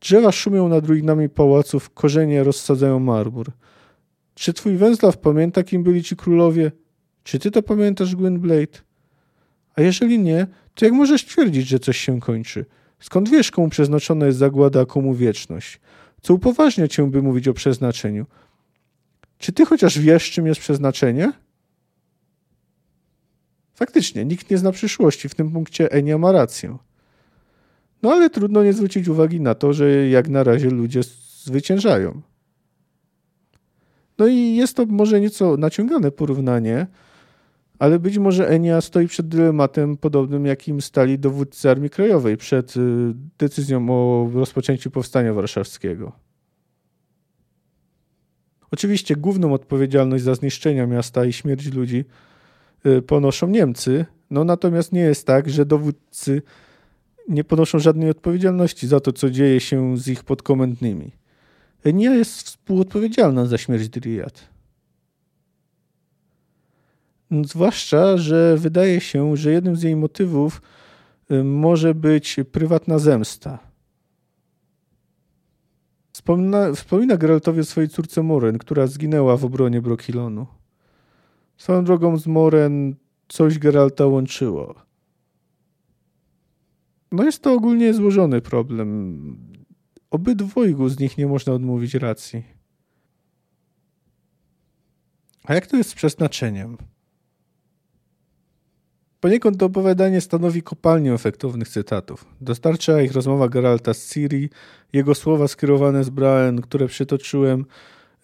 Drzewa szumią nad ruinami pałaców, korzenie rozsadzają marmur. Czy twój Węzlaw pamięta, kim byli ci królowie? Czy ty to pamiętasz, Gwynblade? A jeżeli nie, to jak możesz twierdzić, że coś się kończy? Skąd wiesz, komu przeznaczona jest zagłada, a komu wieczność? Co upoważnia cię, by mówić o przeznaczeniu. Czy ty chociaż wiesz, czym jest przeznaczenie? Faktycznie, nikt nie zna przyszłości. W tym punkcie Enia ma rację. No ale trudno nie zwrócić uwagi na to, że jak na razie ludzie zwyciężają. No i jest to może nieco naciągane porównanie, ale być może Enia stoi przed dylematem podobnym, jakim stali dowódcy Armii Krajowej przed y, decyzją o rozpoczęciu Powstania Warszawskiego. Oczywiście główną odpowiedzialność za zniszczenia miasta i śmierć ludzi y, ponoszą Niemcy, no natomiast nie jest tak, że dowódcy nie ponoszą żadnej odpowiedzialności za to, co dzieje się z ich podkomendnymi. Enia jest współodpowiedzialna za śmierć Zwłaszcza, że wydaje się, że jednym z jej motywów y, może być prywatna zemsta. Wspomina, wspomina Geraltowi o swojej córce Moren, która zginęła w obronie Brokilonu. Swoją drogą z Moren coś Geralta łączyło. No jest to ogólnie złożony problem. Obydwojgu z nich nie można odmówić racji. A jak to jest z przeznaczeniem? Poniekąd to opowiadanie stanowi kopalnię efektownych cytatów. Dostarcza ich rozmowa Geralta z Ciri, jego słowa skierowane z Braen, które przytoczyłem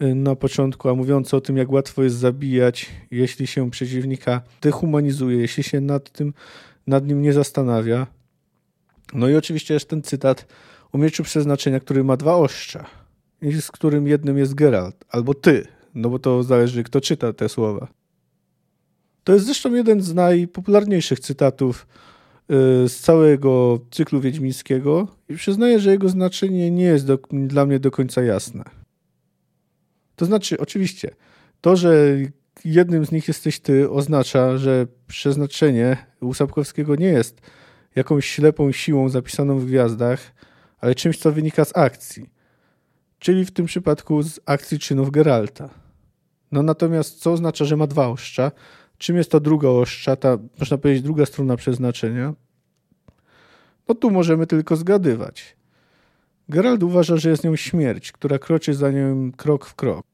y, na początku, a mówiące o tym, jak łatwo jest zabijać, jeśli się przeciwnika dehumanizuje, jeśli się nad tym, nad nim nie zastanawia. No i oczywiście jest ten cytat o mieczu przeznaczenia, który ma dwa ostrza z którym jednym jest Geralt, albo ty, no bo to zależy kto czyta te słowa. To jest zresztą jeden z najpopularniejszych cytatów y, z całego cyklu wiedźmińskiego i przyznaję, że jego znaczenie nie jest do, dla mnie do końca jasne. To znaczy, oczywiście, to, że jednym z nich jesteś ty, oznacza, że przeznaczenie u Sapkowskiego nie jest jakąś ślepą siłą zapisaną w gwiazdach, ale czymś, co wynika z akcji. Czyli w tym przypadku z akcji czynów Geralta. No natomiast co oznacza, że ma dwa ostrza? Czym jest to druga ostrza, ta, można powiedzieć, druga strona przeznaczenia? No tu możemy tylko zgadywać. Geralt uważa, że jest nią śmierć, która kroczy za nią krok w krok.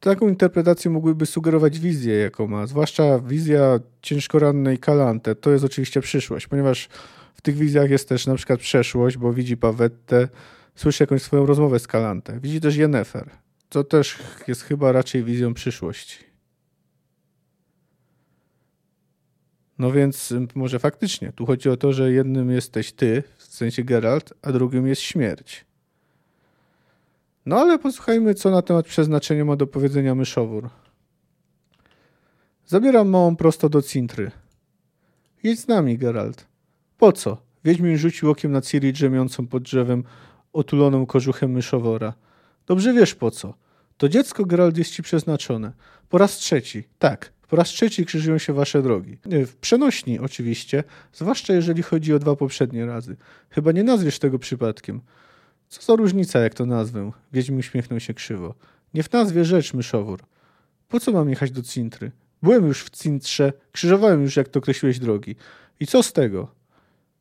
Taką interpretację mogłyby sugerować wizję, jaką ma, zwłaszcza wizja ciężko rannej Kalante. To jest oczywiście przyszłość, ponieważ w tych wizjach jest też na przykład przeszłość, bo widzi Pawettę, słyszy jakąś swoją rozmowę z Kalante. Widzi też Jennefer, co też jest chyba raczej wizją przyszłości. No więc może faktycznie, tu chodzi o to, że jednym jesteś ty, w sensie Geralt, a drugim jest śmierć. No ale posłuchajmy, co na temat przeznaczenia ma do powiedzenia myszowór. Zabieram małą prosto do Cintry. Jedź z nami, Geralt. Po co? Wiedźmin rzucił okiem na Ciri drzemiącą pod drzewem otuloną kożuchem myszowora. Dobrze wiesz po co. To dziecko, Geralt, jest ci przeznaczone. Po raz trzeci. Tak, po raz trzeci krzyżują się wasze drogi. W przenośni oczywiście, zwłaszcza jeżeli chodzi o dwa poprzednie razy. Chyba nie nazwiesz tego przypadkiem. Co za różnica, jak to nazwę? Wiedźmin uśmiechnął się krzywo. Nie w nazwie rzecz, myszowór. Po co mam jechać do Cintry? Byłem już w Cintrze, krzyżowałem już, jak to określiłeś drogi. I co z tego?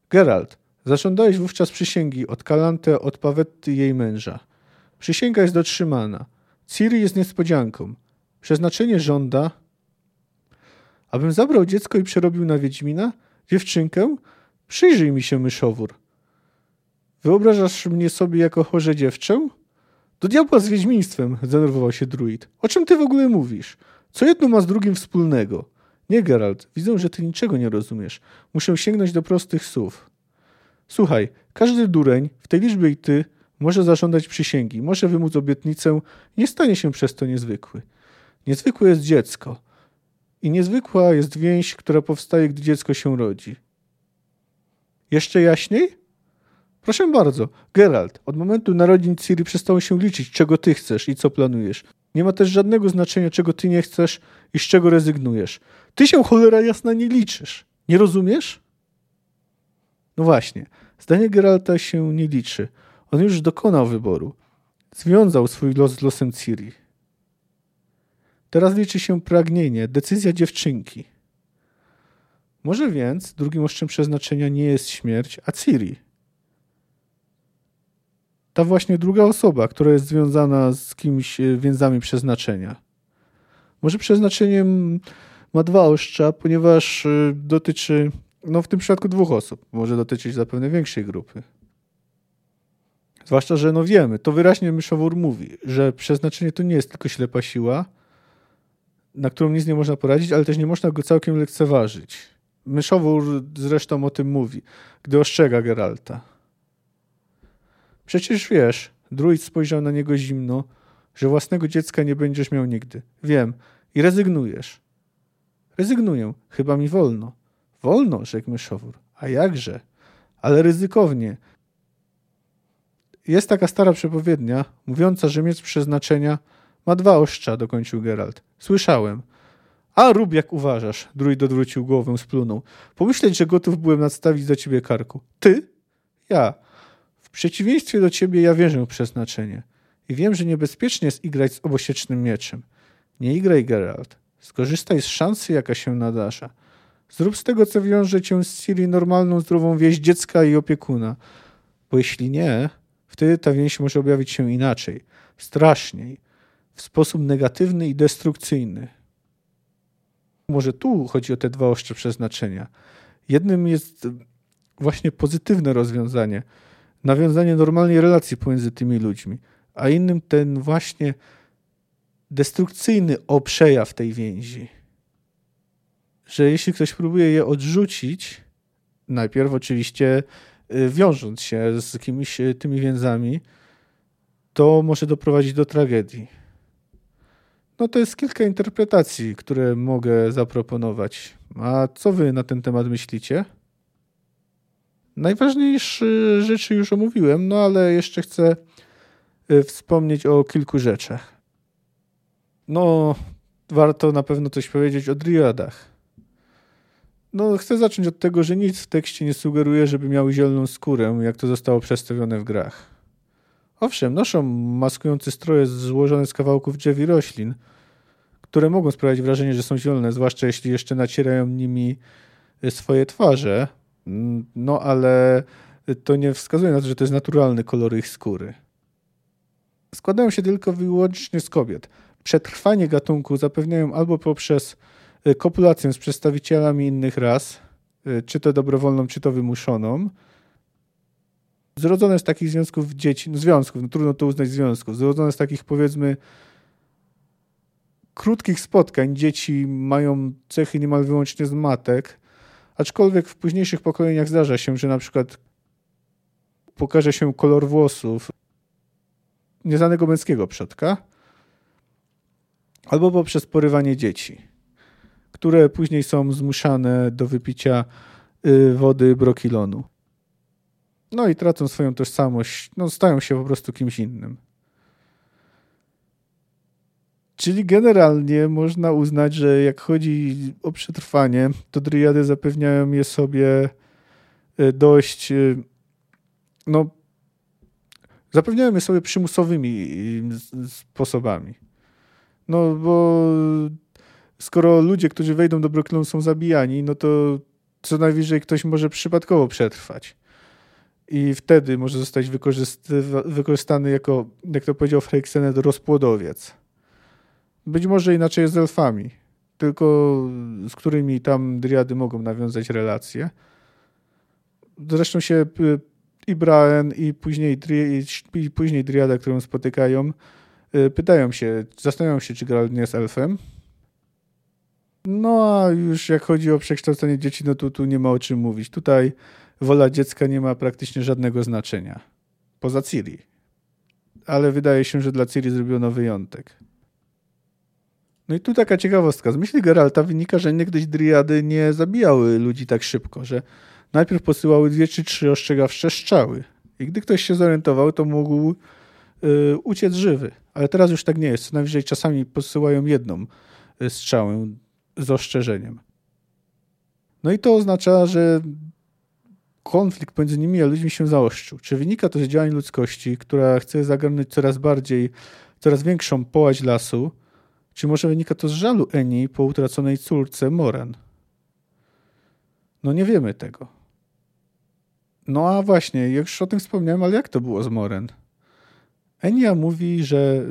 Geralt, zażądałeś wówczas przysięgi od Kalante, od Pawetty jej męża. Przysięga jest dotrzymana. Ciri jest niespodzianką. Przeznaczenie żąda, abym zabrał dziecko i przerobił na Wiedźmina? Dziewczynkę? Przyjrzyj mi się, myszowór. Wyobrażasz mnie sobie jako chorze dziewczę? Do diabła z wiedźmiństwem, zdenerwował się druid. O czym ty w ogóle mówisz? Co jedno ma z drugim wspólnego? Nie, Geralt, widzę, że ty niczego nie rozumiesz. Muszę sięgnąć do prostych słów. Słuchaj, każdy dureń, w tej liczbie i ty, może zażądać przysięgi, może wymóc obietnicę, nie stanie się przez to niezwykły. Niezwykłe jest dziecko. I niezwykła jest więź, która powstaje, gdy dziecko się rodzi. Jeszcze jaśniej? Proszę bardzo, Geralt, od momentu narodzin Ciri przestało się liczyć, czego ty chcesz i co planujesz. Nie ma też żadnego znaczenia, czego ty nie chcesz i z czego rezygnujesz. Ty się cholera jasna nie liczysz. Nie rozumiesz? No właśnie, zdanie Geralta się nie liczy. On już dokonał wyboru. Związał swój los z losem Ciri. Teraz liczy się pragnienie, decyzja dziewczynki. Może więc drugim oszczem przeznaczenia nie jest śmierć, a Ciri ta właśnie druga osoba, która jest związana z kimś e, więzami przeznaczenia. Może przeznaczeniem ma dwa ostrza, ponieważ e, dotyczy, no w tym przypadku dwóch osób. Może dotyczyć zapewne większej grupy. Zwłaszcza, że no wiemy, to wyraźnie Myszowór mówi, że przeznaczenie to nie jest tylko ślepa siła, na którą nic nie można poradzić, ale też nie można go całkiem lekceważyć. Myszowór zresztą o tym mówi, gdy ostrzega Geralta. Przecież wiesz, druid spojrzał na niego zimno. że własnego dziecka nie będziesz miał nigdy. Wiem. I rezygnujesz. Rezygnuję. Chyba mi wolno. Wolno, rzekł myszowór. A jakże? Ale ryzykownie. Jest taka stara przepowiednia, mówiąca, że miecz przeznaczenia ma dwa ostrza, dokończył Geralt. Słyszałem. A rób jak uważasz, druid odwrócił głowę, splunął. Pomyśleć, że gotów byłem nadstawić za ciebie karku. Ty? Ja. W przeciwieństwie do ciebie ja wierzę w przeznaczenie. I wiem, że niebezpiecznie jest igrać z obosiecznym mieczem. Nie igraj, Geralt. Skorzystaj z szansy, jaka się nadarza. Zrób z tego, co wiąże cię z Ciri, normalną, zdrową wieść dziecka i opiekuna. Bo jeśli nie, wtedy ta więź może objawić się inaczej, straszniej, w sposób negatywny i destrukcyjny. Może tu chodzi o te dwa ostrze przeznaczenia. Jednym jest właśnie pozytywne rozwiązanie, nawiązanie normalnej relacji pomiędzy tymi ludźmi, a innym ten właśnie destrukcyjny oprzejaw tej więzi. Że jeśli ktoś próbuje je odrzucić, najpierw oczywiście y, wiążąc się z jakimiś y, tymi więzami, to może doprowadzić do tragedii. No to jest kilka interpretacji, które mogę zaproponować. A co wy na ten temat myślicie? Najważniejsze rzeczy już omówiłem, no ale jeszcze chcę y, wspomnieć o kilku rzeczach. No, warto na pewno coś powiedzieć o driadach. No, chcę zacząć od tego, że nic w tekście nie sugeruje, żeby miały zieloną skórę, jak to zostało przedstawione w grach. Owszem, noszą maskujące stroje złożone z kawałków drzew i roślin, które mogą sprawiać wrażenie, że są zielone, zwłaszcza jeśli jeszcze nacierają nimi swoje twarze. No, ale to nie wskazuje na to, że to jest naturalny kolor ich skóry. Składają się tylko wyłącznie z kobiet. Przetrwanie gatunku zapewniają albo poprzez y, kopulację z przedstawicielami innych ras, y, czy to dobrowolną, czy to wymuszoną. Zrodzone z takich związków dzieci, no związków, no trudno to uznać związków, zrodzone z takich powiedzmy krótkich spotkań. Dzieci mają cechy niemal wyłącznie z matek, aczkolwiek w późniejszych pokoleniach zdarza się, że na przykład pokaże się kolor włosów nieznanego męskiego przodka, albo poprzez porywanie dzieci, które później są zmuszane do wypicia y, wody brokilonu. No i tracą swoją tożsamość, no stają się po prostu kimś innym. Czyli generalnie można uznać, że jak chodzi o przetrwanie, to dryady zapewniają je sobie y, dość, y, no, zapewniają je sobie przymusowymi sposobami. No bo skoro ludzie, którzy wejdą do Brooklynu są zabijani, no to co najwyżej ktoś może przypadkowo przetrwać. I wtedy może zostać wykorzystany jako, jak to powiedział Freixenet, rozpłodowiec. Być może inaczej jest z elfami, tylko z którymi tam driady mogą nawiązać relacje. Zresztą się y, i Braen, i później, i później driada, którą spotykają, Y, pytają się, zastanawiają się, czy Geralt nie jest elfem. No a już jak chodzi o przekształcenie dzieci, no to tu nie ma o czym mówić. Tutaj wola dziecka nie ma praktycznie żadnego znaczenia. Poza Ciri. Ale wydaje się, że dla Ciri zrobiono wyjątek. No i tu taka ciekawostka. Z myśli Geralta wynika, że niegdyś driady nie zabijały ludzi tak szybko, że najpierw posyłały dwie czy trzy ostrzegawcze strzały. I gdy ktoś się zorientował, to mógł Y, uciec żywy. Ale teraz już tak nie jest. Co najwyżej czasami posyłają jedną y, strzałę z ostrzeżeniem. No i to oznacza, że konflikt między nimi a ludźmi się zaostrzył. Czy wynika to z działań ludzkości, która chce zagarnąć coraz bardziej, coraz większą połaź lasu, czy może wynika to z żalu Eni po utraconej córce Moren? No nie wiemy tego. No a właśnie, już o tym wspomniałem, ale jak to było z Moren? Enia mówi, że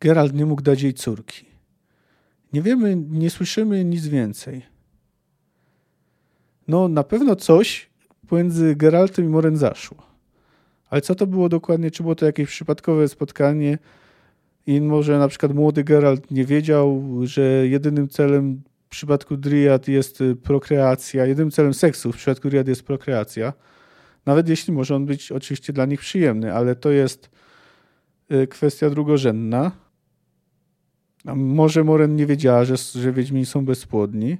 Geralt nie mógł dać jej córki. Nie wiemy, nie słyszymy nic więcej. No, na pewno coś pomiędzy Geraltem i Moren zaszło. Ale co to było dokładnie? Czy było to jakieś przypadkowe spotkanie i może na przykład młody Geralt nie wiedział, że jedynym celem w przypadku Dryad jest prokreacja, jedynym celem seksu w przypadku Dryad jest prokreacja. Nawet jeśli może on być oczywiście dla nich przyjemny, ale to jest y, kwestia drugorzędna. Może Moren nie wiedziała, że, że Wiedźmini są bezpłodni.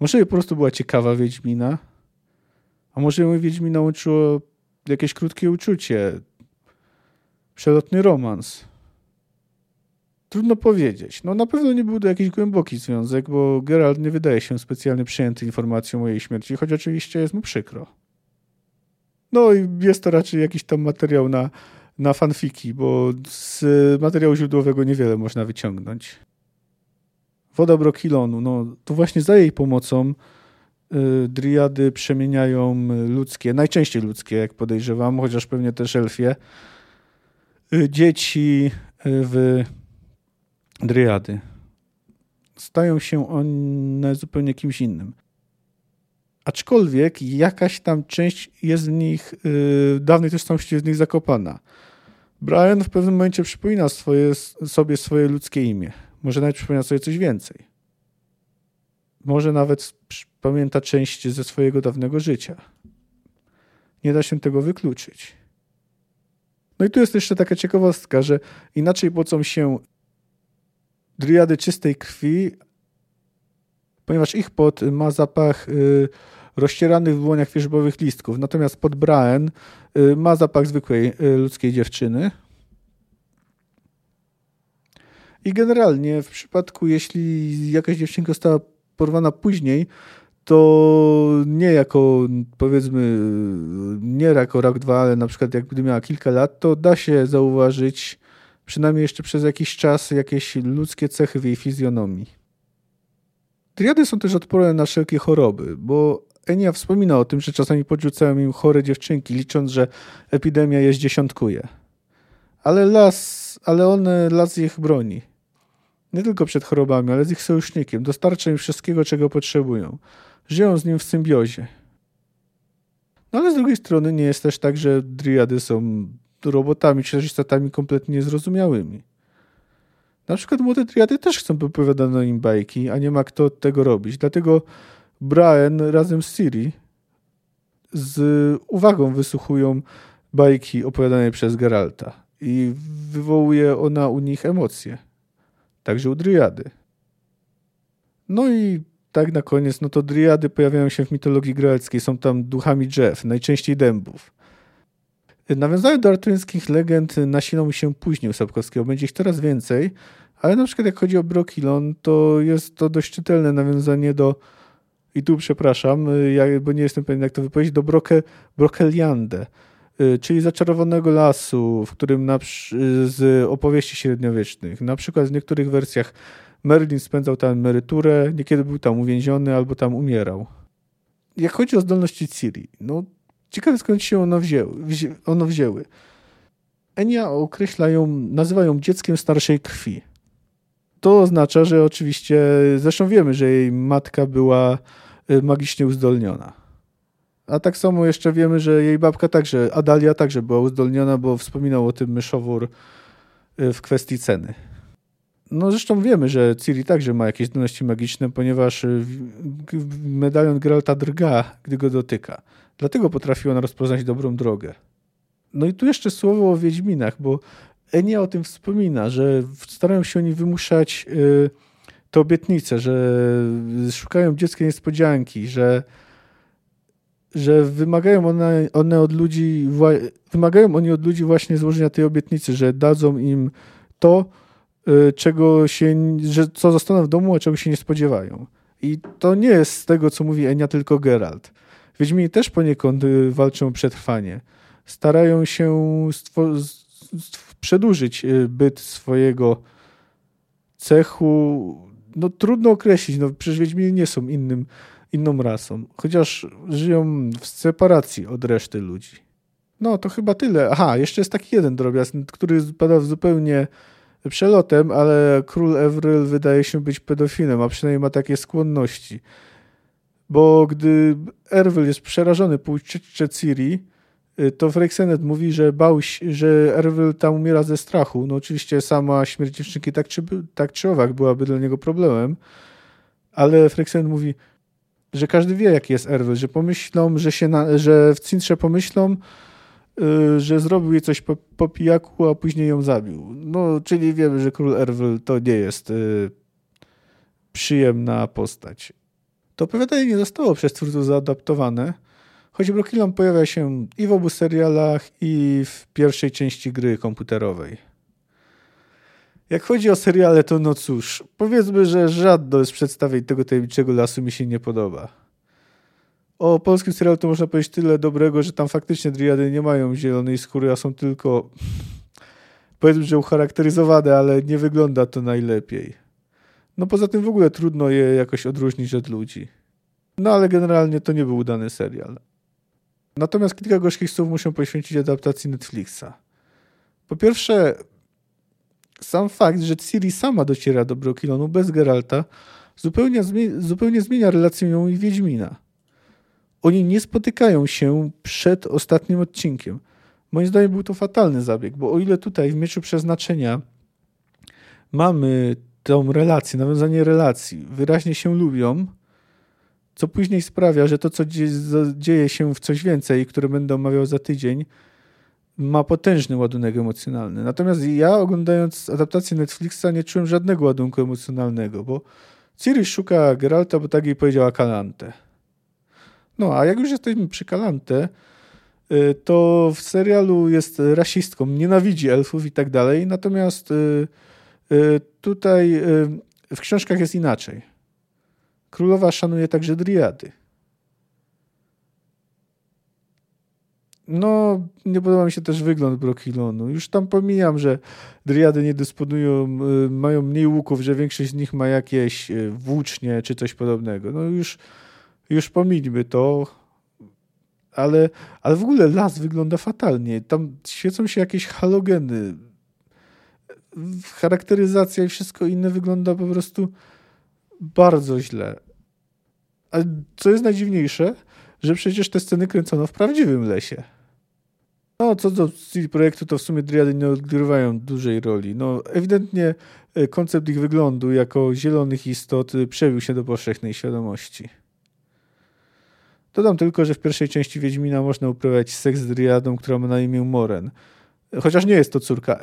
Może po prostu była ciekawa Wiedźmina. A może ją Wiedźmina łączyło jakieś krótkie uczucie. Przelotny romans. Trudno powiedzieć. No na pewno nie był to jakiś głęboki związek, bo Geralt nie wydaje się specjalnie przyjęty informacją o jej śmierci, choć oczywiście jest mu przykro. No i jest to raczej jakiś tam materiał na, na fanfiki, bo z materiału źródłowego niewiele można wyciągnąć. Woda Brokilonu, no to właśnie za jej pomocą driady przemieniają ludzkie, najczęściej ludzkie, jak podejrzewam, chociaż pewnie też elfie, y, dzieci y, w driady. Stają się one zupełnie kimś innym. Aczkolwiek jakaś tam część jest z nich, yy, dawnej tożsamości jest z nich zakopana. Brian w pewnym momencie przypomina swoje, sobie swoje ludzkie imię. Może nawet przypomina sobie coś więcej. Może nawet pamięta część ze swojego dawnego życia. Nie da się tego wykluczyć. No i tu jest jeszcze taka ciekawostka, że inaczej pocą się driady czystej krwi, ponieważ ich pot ma zapach y, rozcieranych w dłoniach wierzbowych listków, natomiast pod Braen y, ma zapach zwykłej y, ludzkiej dziewczyny. I generalnie w przypadku, jeśli jakaś dziewczynka została porwana później, to nie jako powiedzmy, nie jako rok, dwa, ale na przykład jak miała kilka lat, to da się zauważyć przynajmniej jeszcze przez jakiś czas jakieś ludzkie cechy w jej fizjonomii. Triady są też odporne na wszelkie choroby, bo Enia wspomina o tym, że czasami podrzucają im chore dziewczynki, licząc, że epidemia je zdziesiątkuje. Ale las, ale one las ich broni. Nie tylko przed chorobami, ale z ich sojusznikiem. Dostarcza im wszystkiego, czego potrzebują. Żyją z nim w symbiozie. No ale z drugiej strony nie jest też tak, że driady są robotami czy też istotami kompletnie niezrozumiałymi. Na przykład młode triady też chcą, by opowiadano im bajki, a nie ma kto tego robić. Dlatego Brian razem z Siri z uwagą wysłuchują bajki opowiadane przez Geralta i wywołuje ona u nich emocje. Także u Driady. No i tak na koniec, no to Driady pojawiają się w mitologii greleckiej, są tam duchami drzew, najczęściej dębów. Nawiązania do arturyńskich legend nasilą się później u Sapkowskiego. Będzie ich coraz więcej, ale na przykład jak chodzi o Brokilon, to jest to dość czytelne nawiązanie do i tu przepraszam, bo nie jestem pewien jak to wypowiedzieć, do Broke, Brokeliande, y, czyli zaczarowanego lasu, w którym na, z opowieści średniowiecznych, na przykład w niektórych wersjach Merlin spędzał tam emeryturę, niekiedy był tam uwięziony albo tam umierał. Jak chodzi o zdolności Ciri, no Ciekawe skąd się ono, wzięły, wzię, ono wzięły. Enia określa ją, nazywa ją dzieckiem starszej krwi. To oznacza, że oczywiście, zresztą wiemy, że jej matka była y, magicznie uzdolniona. A tak samo jeszcze wiemy, że jej babka także, Adalia także była uzdolniona, bo wspominał o tym myszowór y, w kwestii ceny. No zresztą wiemy, że Ciri także ma jakieś zdolności magiczne, ponieważ y, medalion Geralta drga, gdy go dotyka. Dlatego potrafiła ona rozpoznać dobrą drogę. No i tu jeszcze słowo o Wiedźminach, bo Enia o tym wspomina, że starają się oni wymuszać y, te obietnice, że szukają dzieckiej niespodzianki, że, że wymagają one, one od ludzi, wymagają oni od ludzi właśnie złożenia tej obietnicy, że dadzą im to, czego się, że co zostaną w domu, a czego się nie spodziewają. I to nie jest z tego, co mówi Enia, tylko Geralt. Wiedźmini też poniekąd y, walczą o przetrwanie. Starają się przedłużyć y, byt swojego cechu. No trudno określić, no przecież Wiedźmini nie są innym, inną rasą, chociaż żyją w separacji od reszty ludzi. No to chyba tyle. Aha, jeszcze jest taki jeden drobiazg, który spada zupełnie przelotem, ale król Evryl wydaje się być pedofilem, a przynajmniej ma takie skłonności bo gdy Erwel jest przerażony ucieczce Ciri, y, to Freixenet mówi, że bał się, że Erwel tam umiera ze strachu. No oczywiście sama śmierć dziewczynki tak czy, tak czy owak byłaby dla niego problemem, ale Freixenet mówi, że każdy wie, jaki jest Erwel, że pomyślą, że, się na, że w Cintrze pomyślą, że zrobił jej coś po, po pijaku, a później ją zabił. No, czyli wiemy, że król Erwel to nie jest y, przyjemna postać. To opowiadanie nie zostało przez twórców zaadaptowane, choć Brokilon pojawia się i w obu serialach, i w pierwszej części gry komputerowej. Jak chodzi o seriale, to no cóż, powiedzmy, że żadne z przedstawień tego tajemniczego lasu mi się nie podoba. O polskim serialu to można powiedzieć tyle dobrego, że tam faktycznie driady nie mają zielonej skóry, a są tylko powiedzmy, że ucharakteryzowane, ale nie wygląda to najlepiej. No poza tym w ogóle trudno je jakoś odróżnić od ludzi. No ale generalnie to nie był udany serial. Natomiast kilka gorzkich słów muszę poświęcić adaptacji Netflixa. Po pierwsze, sam fakt, że Ciri sama dociera do Brokilonu bez Geralta, zupełnie, zupełnie zmienia relację ją i Wiedźmina. Oni nie spotykają się przed ostatnim odcinkiem. Moim zdaniem był to fatalny zabieg, bo o ile tutaj w Mieczu Przeznaczenia mamy tą relację, nawiązanie relacji, wyraźnie się lubią, co później sprawia, że to, co dzieje się w coś więcej, które będę omawiał za tydzień, ma potężny ładunek emocjonalny. Natomiast ja oglądając adaptację Netflixa nie czułem żadnego ładunku emocjonalnego, bo Ciri szuka Geralta, bo tak jej powiedziała Kalante. No, a jak już jesteśmy przy Kalante, y, to w serialu jest rasistką, nienawidzi elfów i tak dalej, natomiast y, y, tutaj w książkach jest inaczej. Królowa szanuje także driady. No, nie podoba mi się też wygląd Brokilonu. Już tam pomijam, że driady nie dysponują, mają mniej łuków, że większość z nich ma jakieś włócznie czy coś podobnego. No już, już pomińmy to, ale, ale w ogóle las wygląda fatalnie. Tam świecą się jakieś halogeny. Charakteryzacja i wszystko inne wygląda po prostu bardzo źle. A co jest najdziwniejsze, że przecież te sceny kręcono w prawdziwym lesie. No, co do projektu, to w sumie driady nie odgrywają dużej roli. No, ewidentnie e, koncept ich wyglądu jako zielonych istot e, przebił się do powszechnej świadomości. Dodam tylko, że w pierwszej części Wiedźmina można uprawiać seks z driadą, która ma na imię Moren. Chociaż nie jest to córka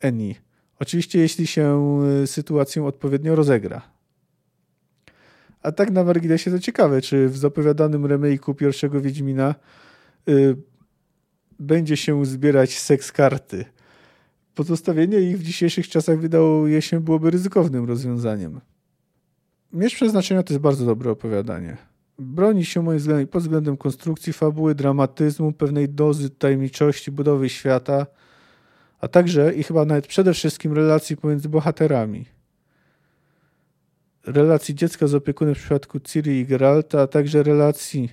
Eni. Oczywiście, jeśli się e, sytuację odpowiednio rozegra. A tak na marginesie to ciekawe, czy w zapowiadanym remake'u pierwszego Wiedźmina y, będzie się zbierać seks karty. Pozostawienie ich w dzisiejszych czasach wydaje się byłoby ryzykownym rozwiązaniem. Miecz Przeznaczenia to jest bardzo dobre opowiadanie. Broni się moim zdaniem pod względem konstrukcji fabuły, dramatyzmu, pewnej dozy tajemniczości, budowy świata, a także i chyba nawet przede wszystkim relacji pomiędzy bohaterami. Relacji dziecka z opiekunem w przypadku Ciri i Geralta, a także relacji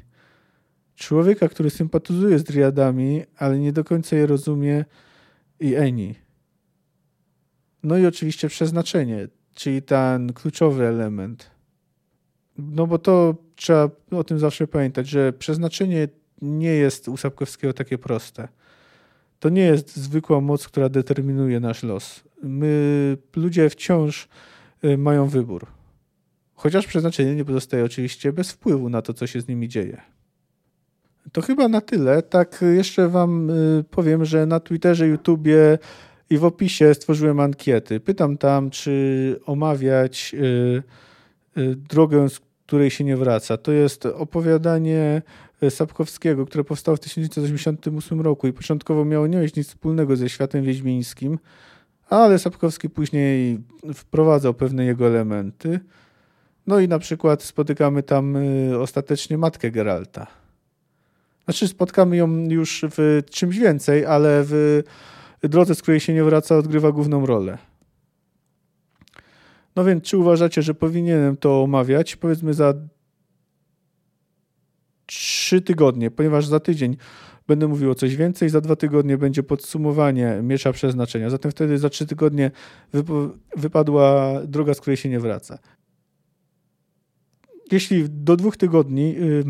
człowieka, który sympatyzuje z driadami, ale nie do końca je rozumie i Eni. No i oczywiście przeznaczenie, czyli ten kluczowy element. No bo to trzeba o tym zawsze pamiętać, że przeznaczenie nie jest u Sapkowskiego takie proste. To nie jest zwykła moc, która determinuje nasz los. My, ludzie wciąż y, mają wybór. Chociaż przeznaczenie nie pozostaje oczywiście bez wpływu na to, co się z nimi dzieje. To chyba na tyle. Tak jeszcze wam y, powiem, że na Twitterze, YouTubie i w opisie stworzyłem ankiety. Pytam tam, czy omawiać y, y, drogę, której się nie wraca. To jest opowiadanie Sapkowskiego, które powstało w 1988 roku i początkowo miało nie mieć nic wspólnego ze światem wiedźmińskim, ale Sapkowski później wprowadzał pewne jego elementy. No i na przykład spotykamy tam ostatecznie matkę Geralta. Znaczy spotkamy ją już w czymś więcej, ale w drodze, z której się nie wraca, odgrywa główną rolę. No więc, czy uważacie, że powinienem to omawiać? Powiedzmy za trzy tygodnie, ponieważ za tydzień będę mówił o coś więcej, za dwa tygodnie będzie podsumowanie Miecza Przeznaczenia. Zatem wtedy za trzy tygodnie wypadła droga, z której się nie wraca. Jeśli do dwóch tygodni yy,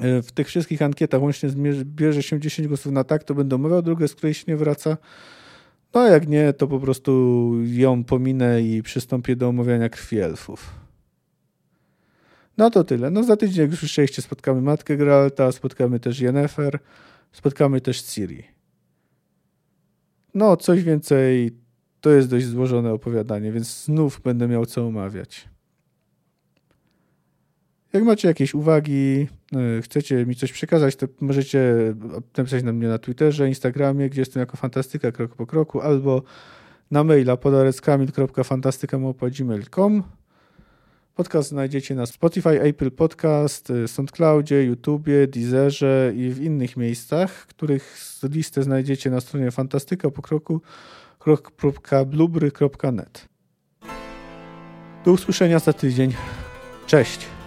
E, w tych wszystkich ankietach łącznie bierze się 10 głosów na tak, to będę omawiał drogę, z której się nie wraca. No jak nie, to po prostu ją pominę i przystąpię do omawiania krwi elfów. No to tyle. No za tydzień, jak już słyszeliście, spotkamy Matkę Geralta, spotkamy też Yennefer, spotkamy też Ciri. No, coś więcej, to jest dość złożone opowiadanie, więc znów będę miał co omawiać. Jak macie jakieś uwagi, chcecie mi coś przekazać, to możecie napisać na mnie na Twitterze, Instagramie, gdzie jestem jako fantastyka krok po kroku, albo na maila podareckamil.fantastyka.gmail.com Podcast znajdziecie na Spotify, Apple Podcast, e, SoundCloudzie, YouTubie, Deezerze i w innych miejscach, których listę znajdziecie na stronie fantastyka po kroku krok.blubry.net. Do usłyszenia za tydzień. Cześć!